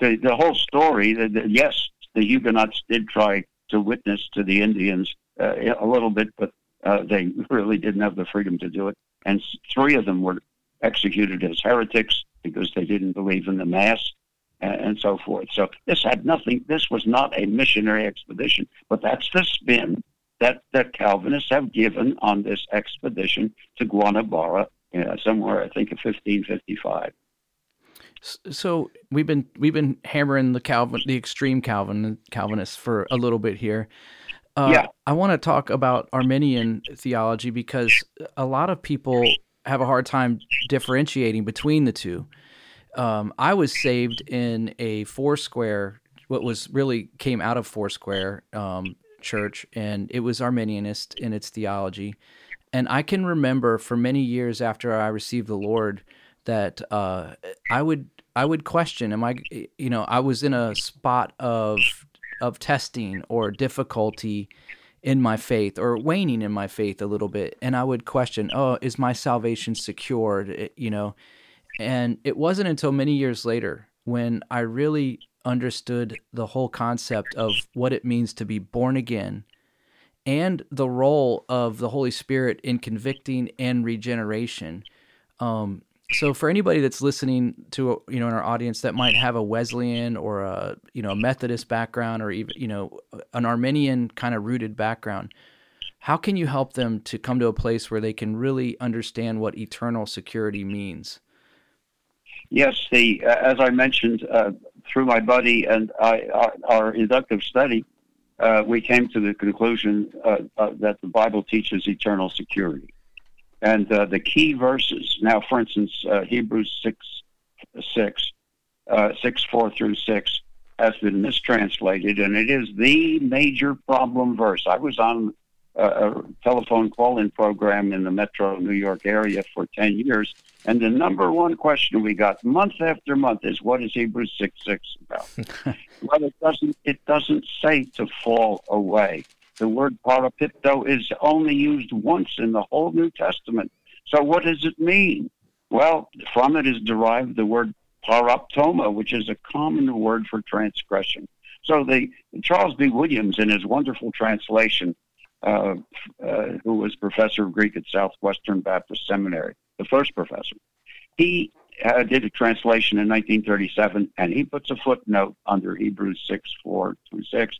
the the whole story. Yes, the Huguenots did try to witness to the Indians uh, a little bit, but uh, they really didn't have the freedom to do it. And three of them were executed as heretics because they didn't believe in the mass and, and so forth. So this had nothing. This was not a missionary expedition, but that's the spin that that Calvinists have given on this expedition to Guanabara, uh, somewhere I think in 1555. So we've been we've been hammering the Calvin the extreme Calvin Calvinists for a little bit here. Uh, Yeah. I want to talk about Arminian theology because a lot of people have a hard time differentiating between the two. Um, I was saved in a Foursquare, what was really came out of Foursquare um, church, and it was Arminianist in its theology. And I can remember for many years after I received the Lord that uh, I would I would question, am I you know I was in a spot of of testing or difficulty in my faith or waning in my faith a little bit, and I would question, oh, is my salvation secured? It- you know, and it wasn't until many years later when I really understood the whole concept of what it means to be born again and the role of the Holy Spirit in convicting and regeneration. Um, so for anybody that's listening to you know in our audience that might have a Wesleyan or a you know a Methodist background or even you know an Arminian kind of rooted background, how can you help them to come to a place where they can really understand what eternal security means? Yes, the uh, as I mentioned uh, through my buddy and I, our, our inductive study, uh, we came to the conclusion uh, uh, that the Bible teaches eternal security, and uh, the key verses. Now, for instance, uh, Hebrews six six uh, six four through six has been mistranslated, and it is the major problem verse. I was on a, a telephone call-in program in the Metro New York area for ten years. And the number one question we got month after month is, "What is Hebrews six six about?" well, it doesn't. It doesn't say to fall away. The word parapipto is only used once in the whole New Testament. So, what does it mean? Well, from it is derived the word paraptoma, which is a common word for transgression. So, the Charles B. Williams, in his wonderful translation, uh, uh, who was professor of Greek at Southwestern Baptist Seminary, the first professor. He uh, did a translation in 1937, and he puts a footnote under Hebrews 6 4 through 6,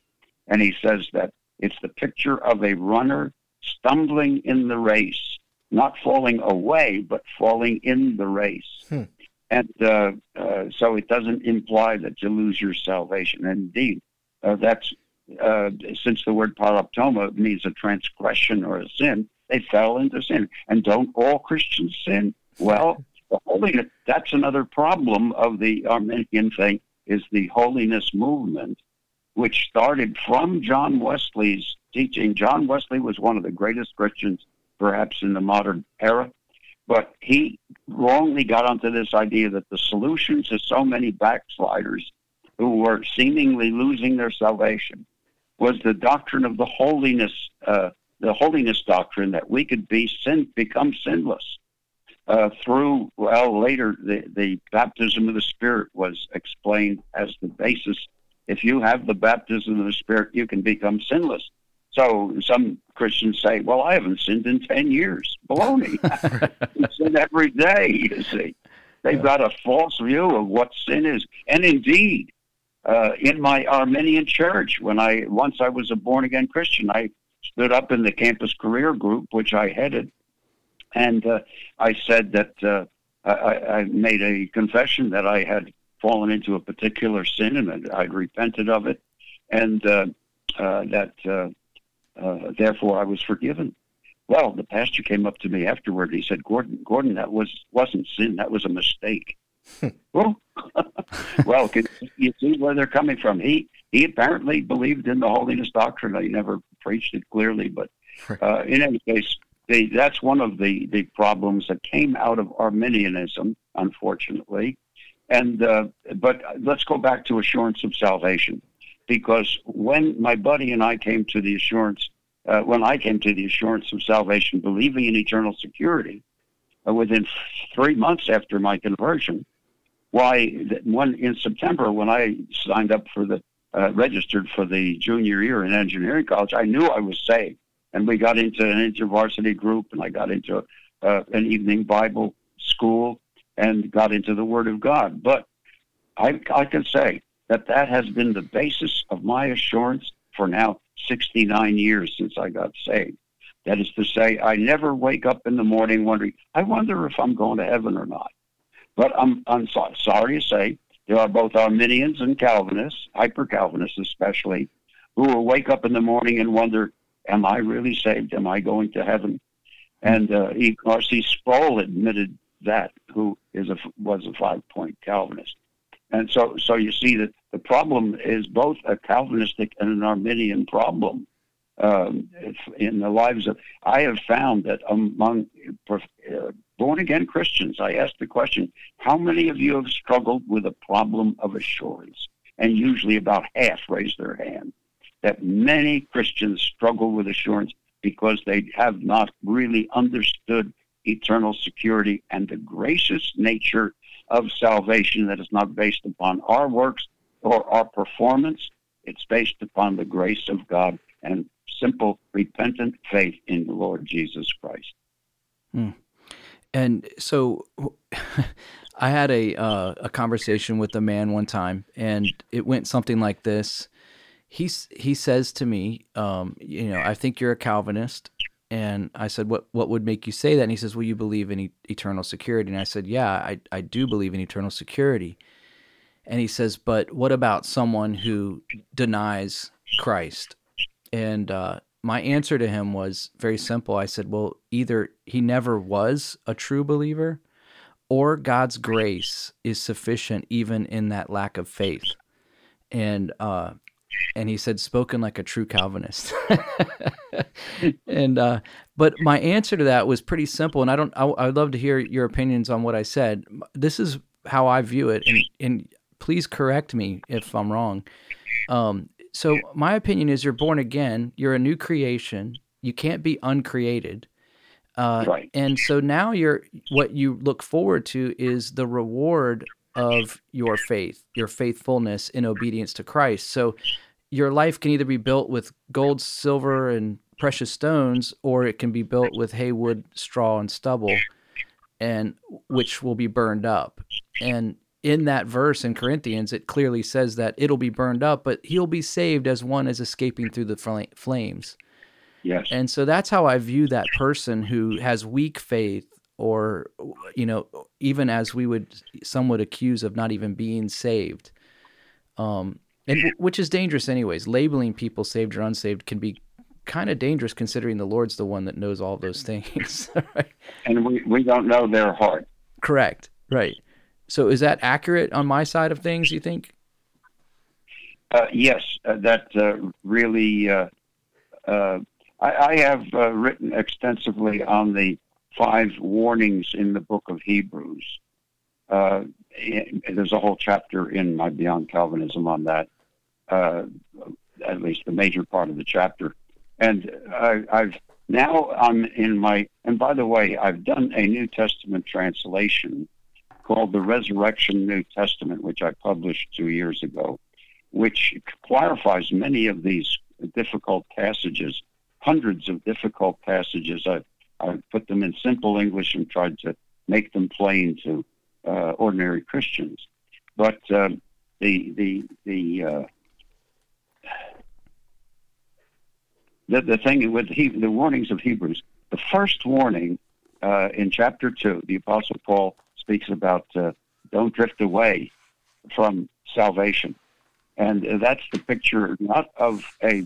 and he says that it's the picture of a runner stumbling in the race, not falling away, but falling in the race. Hmm. And uh, uh, so it doesn't imply that you lose your salvation. Indeed, uh, that's uh, since the word paraptoma means a transgression or a sin, they fell into sin. And don't all Christians sin? Well, the holiness, that's another problem of the Arminian thing, is the holiness movement, which started from John Wesley's teaching. John Wesley was one of the greatest Christians, perhaps, in the modern era. But he wrongly got onto this idea that the solution to so many backsliders who were seemingly losing their salvation was the doctrine of the holiness, uh, the holiness doctrine that we could be sin, become sinless uh, through. Well, later the the baptism of the Spirit was explained as the basis. If you have the baptism of the Spirit, you can become sinless. So some Christians say, "Well, I haven't sinned in ten years." Baloney. you sin every day. You see, they've got a false view of what sin is, and indeed, uh, in my Arminian church, when I once I was a born again Christian, I stood up in the campus career group, which I headed, and uh, I said that uh, I, I made a confession that I had fallen into a particular sin and I'd repented of it, and uh, uh, that uh, uh, therefore I was forgiven. Well, the pastor came up to me afterward. And He said, "Gordon, Gordon, that was wasn't sin. That was a mistake." well, well, can you see where they're coming from? He he apparently believed in the holiness doctrine. He never preached it clearly, but uh, in any case, they, that's one of the the problems that came out of Arminianism, unfortunately. And uh, but let's go back to assurance of salvation, because when my buddy and I came to the assurance, uh, when I came to the assurance of salvation, believing in eternal security, uh, within three months after my conversion, why one in September when I signed up for the uh, registered for the junior year in engineering college, I knew I was saved, and we got into an intervarsity group, and I got into uh, an evening Bible school, and got into the Word of God. But I, I can say that that has been the basis of my assurance for now 69 years since I got saved. That is to say, I never wake up in the morning wondering, I wonder if I'm going to heaven or not. But I'm, I'm so, sorry to say, there are both Arminians and Calvinists, hyper Calvinists especially, who will wake up in the morning and wonder, Am I really saved? Am I going to heaven? And uh, R.C. Sproul admitted that, who is a, was a five point Calvinist. And so, so you see that the problem is both a Calvinistic and an Arminian problem um, in the lives of. I have found that among uh, born again Christians, I ask the question, how many of you have struggled with a problem of assurance? And usually about half raise their hand. That many Christians struggle with assurance because they have not really understood eternal security and the gracious nature of salvation that is not based upon our works or our performance. It's based upon the grace of God and simple repentant faith in the Lord Jesus Christ. Hmm. And so I had a uh, a conversation with a man one time, and it went something like this. He he says to me, um, you know, I think you're a Calvinist, and I said, "What what would make you say that?" And he says, "Well, you believe in e- eternal security." And I said, "Yeah, I I do believe in eternal security." And he says, "But what about someone who denies Christ?" And uh, my answer to him was very simple. I said, "Well, either he never was a true believer, or God's grace is sufficient even in that lack of faith." And uh, and he said spoken like a true calvinist. And uh, but my answer to that was pretty simple and i don't I, i'd love to hear your opinions on what i said. This is how i view it and, and please correct me if i'm wrong. Um, so my opinion is you're born again you're a new creation you can't be uncreated uh, right. and so now you're what you look forward to is the reward of your faith, your faithfulness in obedience to Christ. So your life can either be built with gold, silver, and precious stones, or it can be built with hay, wood, straw, and stubble, and which will be burned up. And in that verse in Corinthians, it clearly says that it'll be burned up, but he'll be saved as one is escaping through the flames. Yes. And so that's how I view that person who has weak faith or you know even as we would some would accuse of not even being saved um and which is dangerous anyways. Labeling people saved or unsaved can be kind of dangerous considering the lord's the one that knows all those things right? and we, we don't know their heart. Correct. Right. So is that accurate on my side of things you think? Uh, yes. Uh, that uh, really uh, uh, I, I, have uh, written extensively on the five warnings in the book of Hebrews. Uh, there's a whole chapter in my Beyond Calvinism on that, uh, at least the major part of the chapter. And I, I've now I'm in my, and by the way, I've done a New Testament translation called the Resurrection New Testament, which I published two years ago, which clarifies many of these difficult passages, hundreds of difficult passages. I, I put them in simple English and tried to make them plain to uh, ordinary Christians. But um, the the the uh, the, the thing with he, the warnings of Hebrews, the first warning uh, in chapter two, the Apostle Paul speaks about uh, don't drift away from salvation, and that's the picture not of a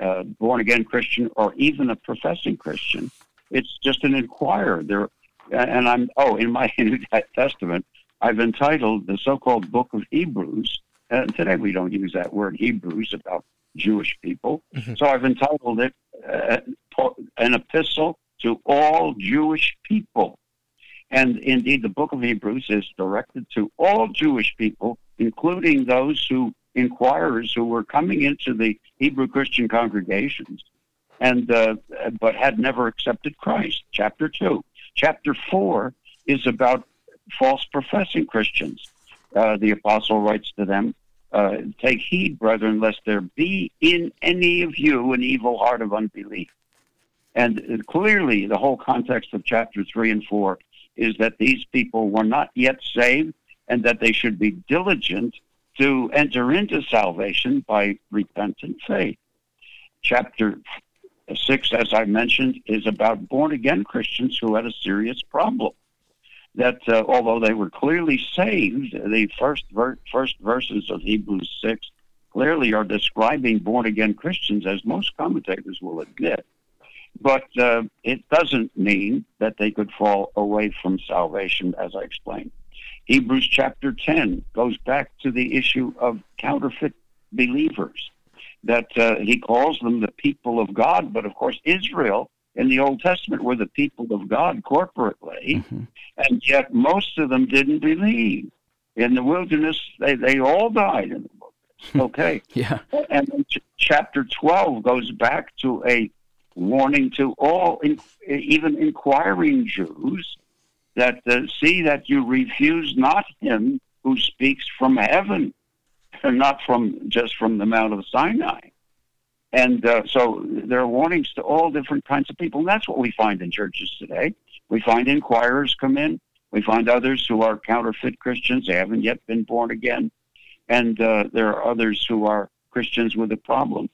uh, born again Christian or even a professing Christian. It's just an inquirer. There, and I'm oh in my New Testament, I've entitled the so-called Book of Hebrews. And today we don't use that word Hebrews about Jewish people. Mm-hmm. So I've entitled it uh, an epistle to all Jewish people. And indeed, the book of Hebrews is directed to all Jewish people, including those who inquirers who were coming into the Hebrew Christian congregations, and uh, but had never accepted Christ. Chapter two. Chapter four is about false professing Christians. Uh, the apostle writes to them, uh, Take heed, brethren, lest there be in any of you an evil heart of unbelief. And clearly, the whole context of chapter 3 and 4 is that these people were not yet saved and that they should be diligent to enter into salvation by repentant faith. Chapter 6, as I mentioned, is about born again Christians who had a serious problem that uh, although they were clearly saved, the first ver- first verses of Hebrews six clearly are describing born again Christians, as most commentators will admit. But uh, it doesn't mean that they could fall away from salvation, as I explained. Hebrews chapter 10 goes back to the issue of counterfeit believers, that uh, he calls them the people of God, but of course, Israel in the Old Testament were the people of God corporately, mm-hmm. and yet most of them didn't believe. In the wilderness, they, they all died in the wilderness. Okay. yeah. And ch- chapter 12 goes back to a warning to all, in, even inquiring Jews, that uh, see that you refuse not him who speaks from heaven, not from just from the Mount of Sinai. And uh, so there are warnings to all different kinds of people. And that's what we find in churches today. We find inquirers come in. We find others who are counterfeit Christians. They haven't yet been born again. And uh, there are others who are Christians with a problem.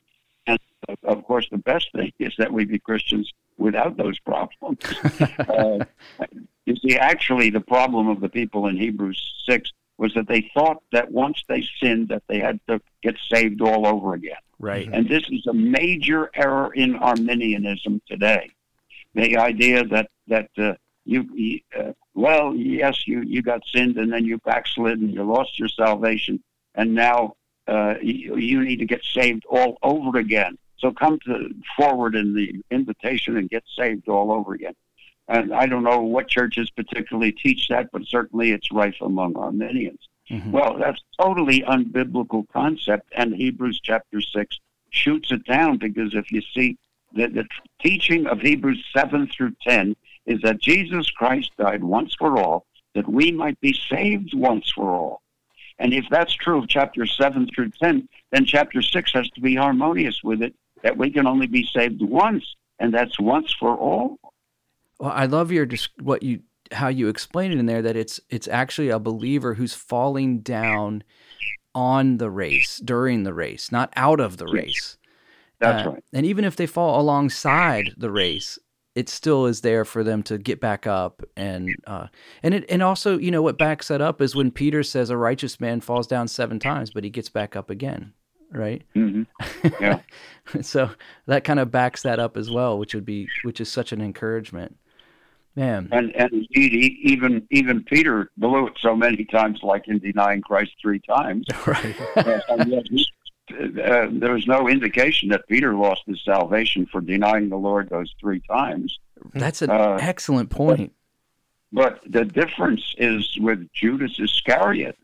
And uh, of course, the best thing is that we be Christians without those problems. uh, you see, actually, the problem of the people in Hebrews 6 was that they thought that once they sinned that they had to get saved all over again. Right. And this is a major error in Arminianism today. The idea that that uh, you uh, well, yes, you you got sinned and then you backslid and you lost your salvation, and now uh, you, you need to get saved all over again. So come to forward in the invitation and get saved all over again. And I don't know what churches particularly teach that, but certainly it's rife among Arminians. Mm-hmm. Well, that's totally unbiblical concept, and Hebrews chapter six shoots it down because if you see the, the teaching of Hebrews seven through ten is that Jesus Christ died once for all, that we might be saved once for all. And if that's true of chapter seven through ten, then chapter six has to be harmonious with it, that we can only be saved once, and that's once for all. Well, I love your what you how you explain it in there that it's it's actually a believer who's falling down on the race during the race, not out of the race. That's uh, right. And even if they fall alongside the race, it still is there for them to get back up and uh, and it and also you know what backs that up is when Peter says a righteous man falls down seven times but he gets back up again, right? Mm-hmm. Yeah. so that kind of backs that up as well, which would be which is such an encouragement. Man. And and indeed, even even Peter blew it so many times, like in denying Christ three times. Right. and yet he, uh, there was no indication that Peter lost his salvation for denying the Lord those three times. That's an uh, excellent point. But, but the difference is with Judas Iscariot.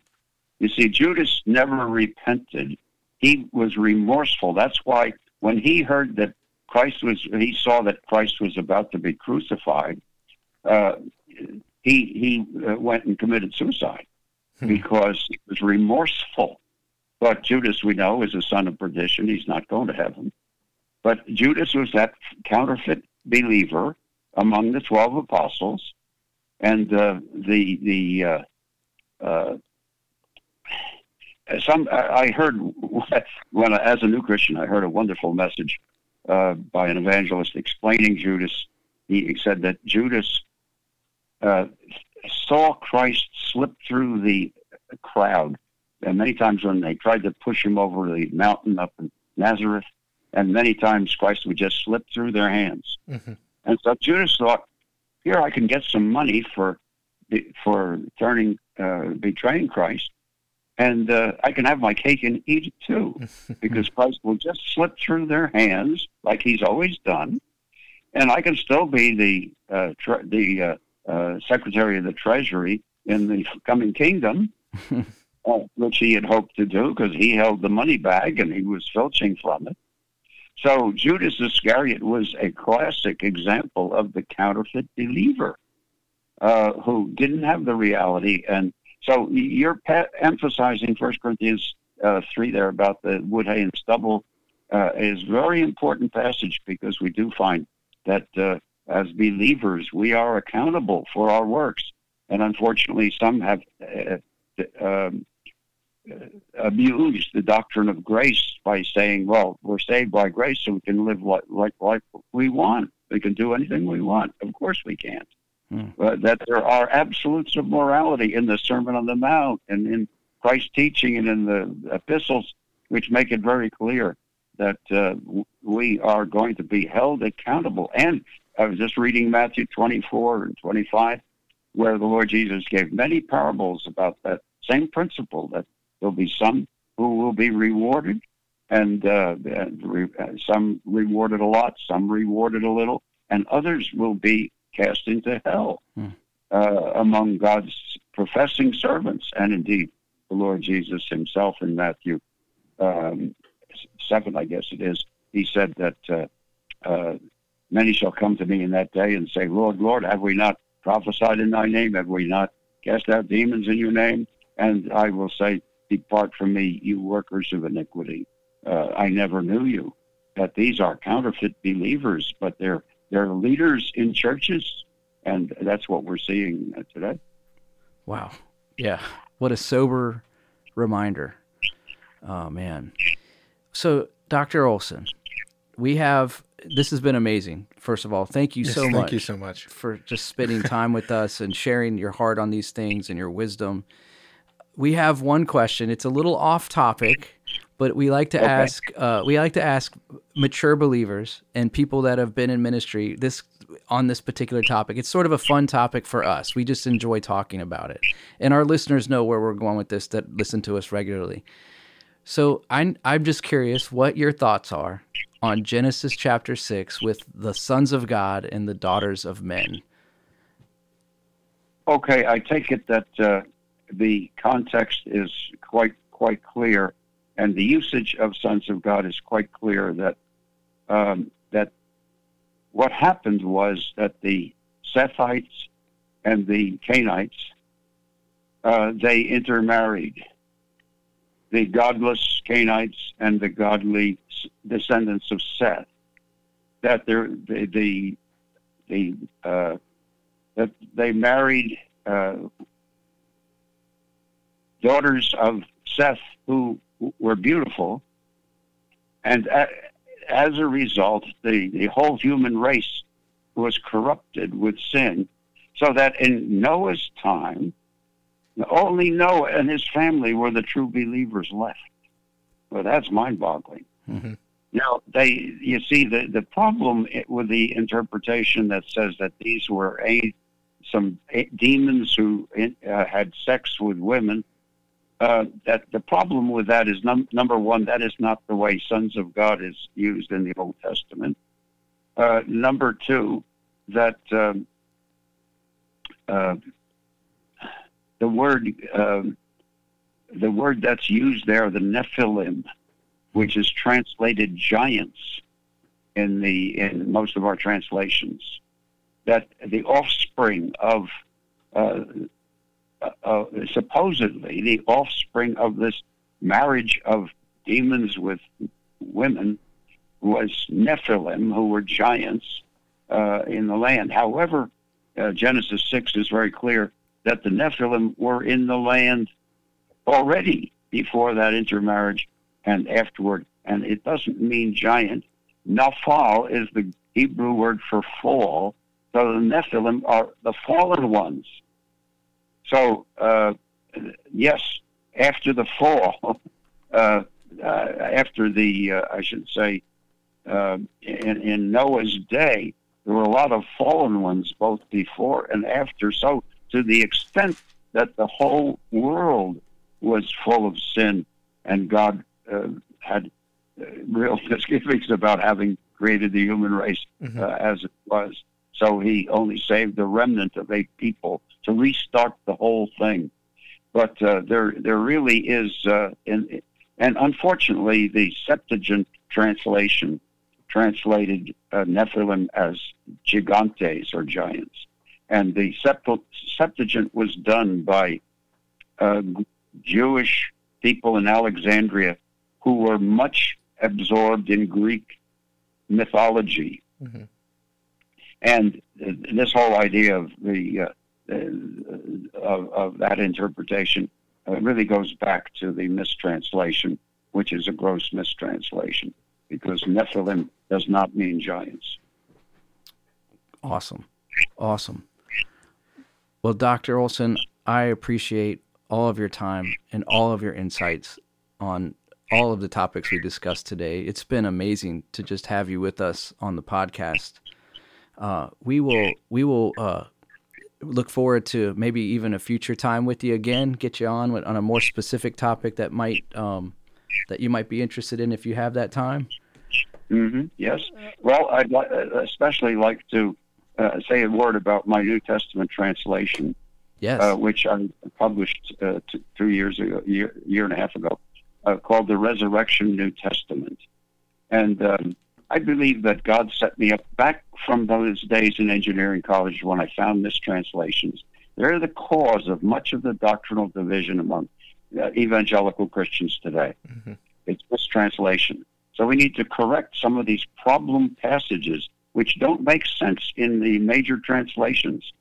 You see, Judas never repented. He was remorseful. That's why when he heard that Christ was, he saw that Christ was about to be crucified uh, he he uh, went and committed suicide hmm. because he was remorseful. But Judas, we know, is a son of perdition. He's not going to heaven. But Judas was that counterfeit believer among the twelve apostles, and uh, the the uh, uh, some I heard when as a new Christian I heard a wonderful message uh, by an evangelist explaining Judas. He said that Judas uh, saw Christ slip through the crowd, and many times when they tried to push him over the mountain up in Nazareth, and many times Christ would just slip through their hands. Mm-hmm. And so Judas thought, here I can get some money for for turning uh, betraying Christ, and uh, I can have my cake and eat it too, because Christ will just slip through their hands like He's always done, and I can still be the uh, tre- the uh, Secretary of the Treasury in the coming kingdom. Uh, which he had hoped to do because he held the money bag and he was filching from it. So Judas Iscariot was a classic example of the counterfeit believer uh, who didn't have the reality. And so you're emphasizing First Corinthians uh, 3 there about the wood, hay, and stubble uh, is very important passage because we do find that uh, as believers we are accountable for our works. And unfortunately, some have uh, um, uh, abuse the doctrine of grace by saying, well, we're saved by grace so we can live like, like life we want. We can do anything we want. Of course we can't. Hmm. But that there are absolutes of morality in the Sermon on the Mount and in Christ's teaching and in the epistles, which make it very clear that uh, we are going to be held accountable. And I was just reading Matthew 24 and 25, where the Lord Jesus gave many parables about that same principle that There'll be some who will be rewarded, and, uh, and re- some rewarded a lot, some rewarded a little, and others will be cast into hell hmm. uh, among God's professing servants. And indeed, the Lord Jesus himself in Matthew um, 7, I guess it is, he said that uh, uh, many shall come to me in that day and say, Lord, Lord, have we not prophesied in thy name? Have we not cast out demons in your name? And I will say, Depart from me, you workers of iniquity. Uh, I never knew you. That these are counterfeit believers, but they're they're leaders in churches, and that's what we're seeing today. Wow. Yeah. What a sober reminder. Oh man. So, Dr. Olson, we have this has been amazing. First of all, thank you yes, so much. Thank you so much for just spending time with us and sharing your heart on these things and your wisdom we have one question. It's a little off topic, but we like to okay. ask uh, we like to ask mature believers and people that have been in ministry this on this particular topic. It's sort of a fun topic for us. We just enjoy talking about it, and our listeners know where we're going with this that listen to us regularly. So I'm I'm just curious what your thoughts are on Genesis chapter six with the sons of God and the daughters of men. Okay, I take it that uh, the context is quite quite clear, and the usage of sons of God is quite clear. That um, that what happened was that the Sethites and the Cainites uh, they intermarried. The godless Cainites and the godly descendants of Seth. That they the the, the uh, that they married uh, daughters of Seth who were beautiful, and as a result, the, the whole human race was corrupted with sin, so that in Noah's time, only Noah and his family were the true believers left. Well, that's mind-boggling. Mm-hmm. Now, they, you see, the, the problem with the interpretation that says that these were a, some a, demons who uh, had sex with women uh, that the problem with that is num- number one, that is not the way sons of God is used in the Old Testament. Uh, number two, that um, uh, the word um, the word that's used there, the Nephilim, which is translated giants in the in most of our translations, that the offspring of uh, uh, uh, supposedly the offspring of this marriage of demons with women was Nephilim, who were giants uh, in the land. However, uh, Genesis 6 is very clear that the Nephilim were in the land already before that intermarriage and afterward. And it doesn't mean giant. Naphal is the Hebrew word for fall. So the Nephilim are the fallen ones. So, uh, yes, after the fall, uh, uh, after the, uh, I should say, uh, in, in Noah's day, there were a lot of fallen ones both before and after. So, to the extent that the whole world was full of sin and God uh, had uh, real misgivings about having created the human race Mhm. uh, as it was. So he only saved the remnant of eight people to restart the whole thing. But uh, there, there really is, uh, in, and unfortunately, the Septuagint translation translated uh, Nephilim as gigantes or giants, and the Septuagint was done by uh, Jewish people in Alexandria who were much absorbed in Greek mythology. Mhm. And uh, this whole idea of the uh, uh, of, of that interpretation uh, really goes back to the mistranslation, which is a gross mistranslation, because Nephilim does not mean giants. Awesome. Awesome. Well, Dr. Olson, I appreciate all of your time and all of your insights on all of the topics we discussed today. It's been amazing to just have you with us on the podcast. Uh, we will we will uh, look forward to maybe even a future time with you again. Get you on with, on a more specific topic that might um, that you might be interested in if you have that time. hmm Yes. Well, I'd li- especially like to uh, say a word about my New Testament translation, Yes. uh, which I published uh, t- two years ago, year, year and a half ago, uh, called the Resurrection New Testament. And um, I believe that God set me up back from those days in engineering college when I found mistranslations. They're the cause of much of the doctrinal division among uh, evangelical Christians today. Mhm. It's mistranslation. So we need to correct some of these problem passages which don't make sense in the major translations.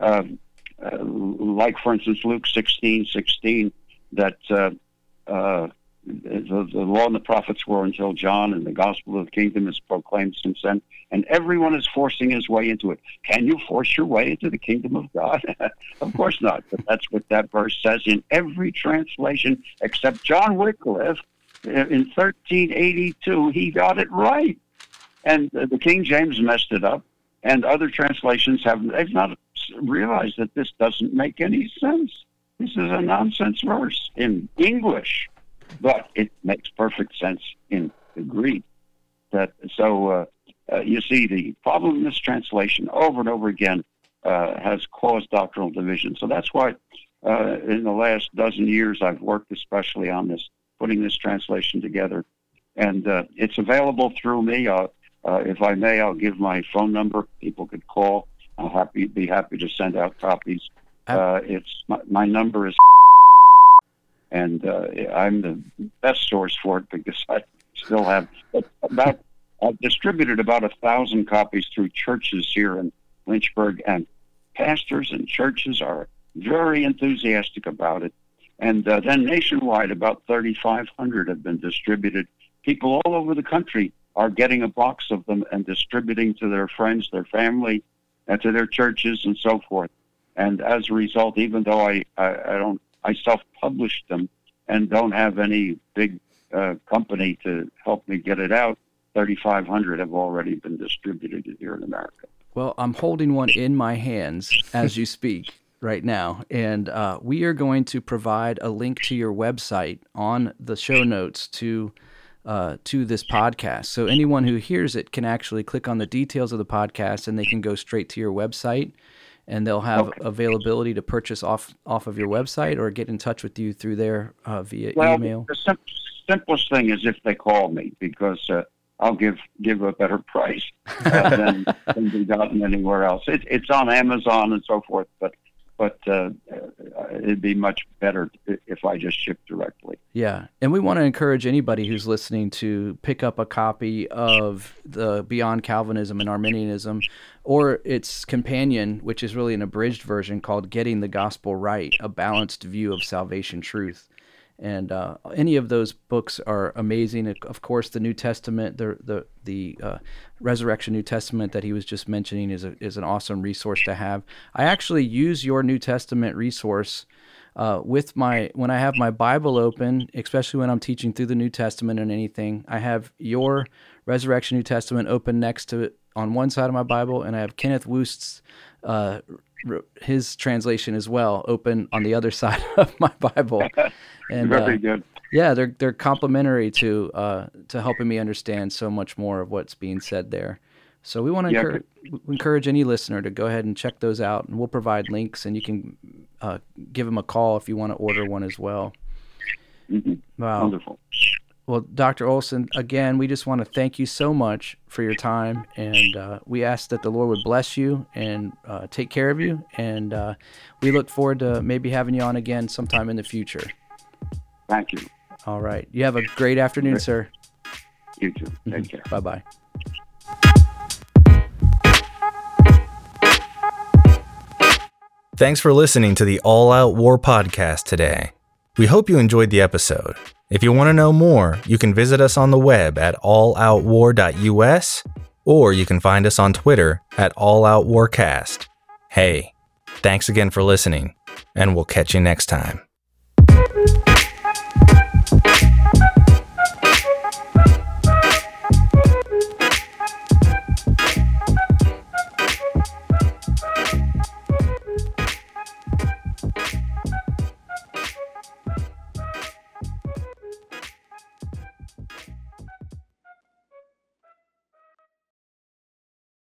Um, uh, like, for instance, Luke 16, 16, that uh, uh, the, the law and the prophets were until John, and the gospel of the kingdom is proclaimed since then, and everyone is forcing his way into it. Can you force your way into the kingdom of God? of course not, but that's what that verse says in every translation except John Wycliffe in 1382. He got it right, and the King James messed it up, and other translations have they've not realized that this doesn't make any sense. This is a nonsense verse in English, but it makes perfect sense in the Greek. That so uh, uh, you see the problem in this translation over and over again uh, has caused doctrinal division. So that's why uh, in the last dozen years I've worked especially on this, putting this translation together, and uh, it's available through me. Uh, uh, if I may, I'll give my phone number. People could call. I'll happy be happy to send out copies. Uh, it's my, my number is, and uh, I'm the best source for it because I still have about. I've distributed about a thousand copies through churches here in Lynchburg, and pastors and churches are very enthusiastic about it. And uh, then nationwide, about 3,500 have been distributed. People all over the country are getting a box of them and distributing to their friends, their family, and to their churches and so forth. And as a result, even though I, I, I don't, I self-published them and don't have any big uh, company to help me get it out, 3,500 have already been distributed here in America. Well, I'm holding one in my hands as you speak right now, and uh, we are going to provide a link to your website on the show notes to uh, to this podcast. So anyone who hears it can actually click on the details of the podcast, and they can go straight to your website, and they'll have Okay. availability to purchase off off of your website or get in touch with you through there uh, via Well, email. the sim- simplest thing is if they call me because uh, I'll give give a better price uh, than can be gotten anywhere else. It, it's on Amazon and so forth, but but uh, it'd be much better if I just shipped directly. Yeah, and we want to encourage anybody who's listening to pick up a copy of the Beyond Calvinism and Arminianism, or its companion, which is really an abridged version called "Getting the Gospel Right: A Balanced View of Salvation Truth." And uh, any of those books are amazing. Of course, the New Testament, the the the uh, Resurrection New Testament that he was just mentioning is a, is an awesome resource to have. I actually use your New Testament resource uh, with my when I have my Bible open, especially when I'm teaching through the New Testament and anything. I have your Resurrection New Testament open next to it on one side of my Bible, and I have Kenneth Wuest's uh, his translation as well open on the other side of my Bible. And, Very uh, good. Yeah, they're they're complementary to uh, to helping me understand so much more of what's being said there. So we want to yeah, encourage, encourage any listener to go ahead and check those out, and we'll provide links, and you can uh, give them a call if you want to order one as well. Mm-hmm. Wow. Wonderful. Well, Dr. Olson, again, we just want to thank you so much for your time, and uh, we ask that the Lord would bless you and uh, take care of you, and uh, we look forward to maybe having you on again sometime in the future. Thank you. All right. You have a great afternoon, great. sir. You too. Take mm-hmm. care. Bye bye. Thanks for listening to the All Out War podcast today. We hope you enjoyed the episode. If you want to know more, you can visit us on the web at alloutwar.us or you can find us on Twitter at alloutwarcast. Hey, thanks again for listening, and we'll catch you next time.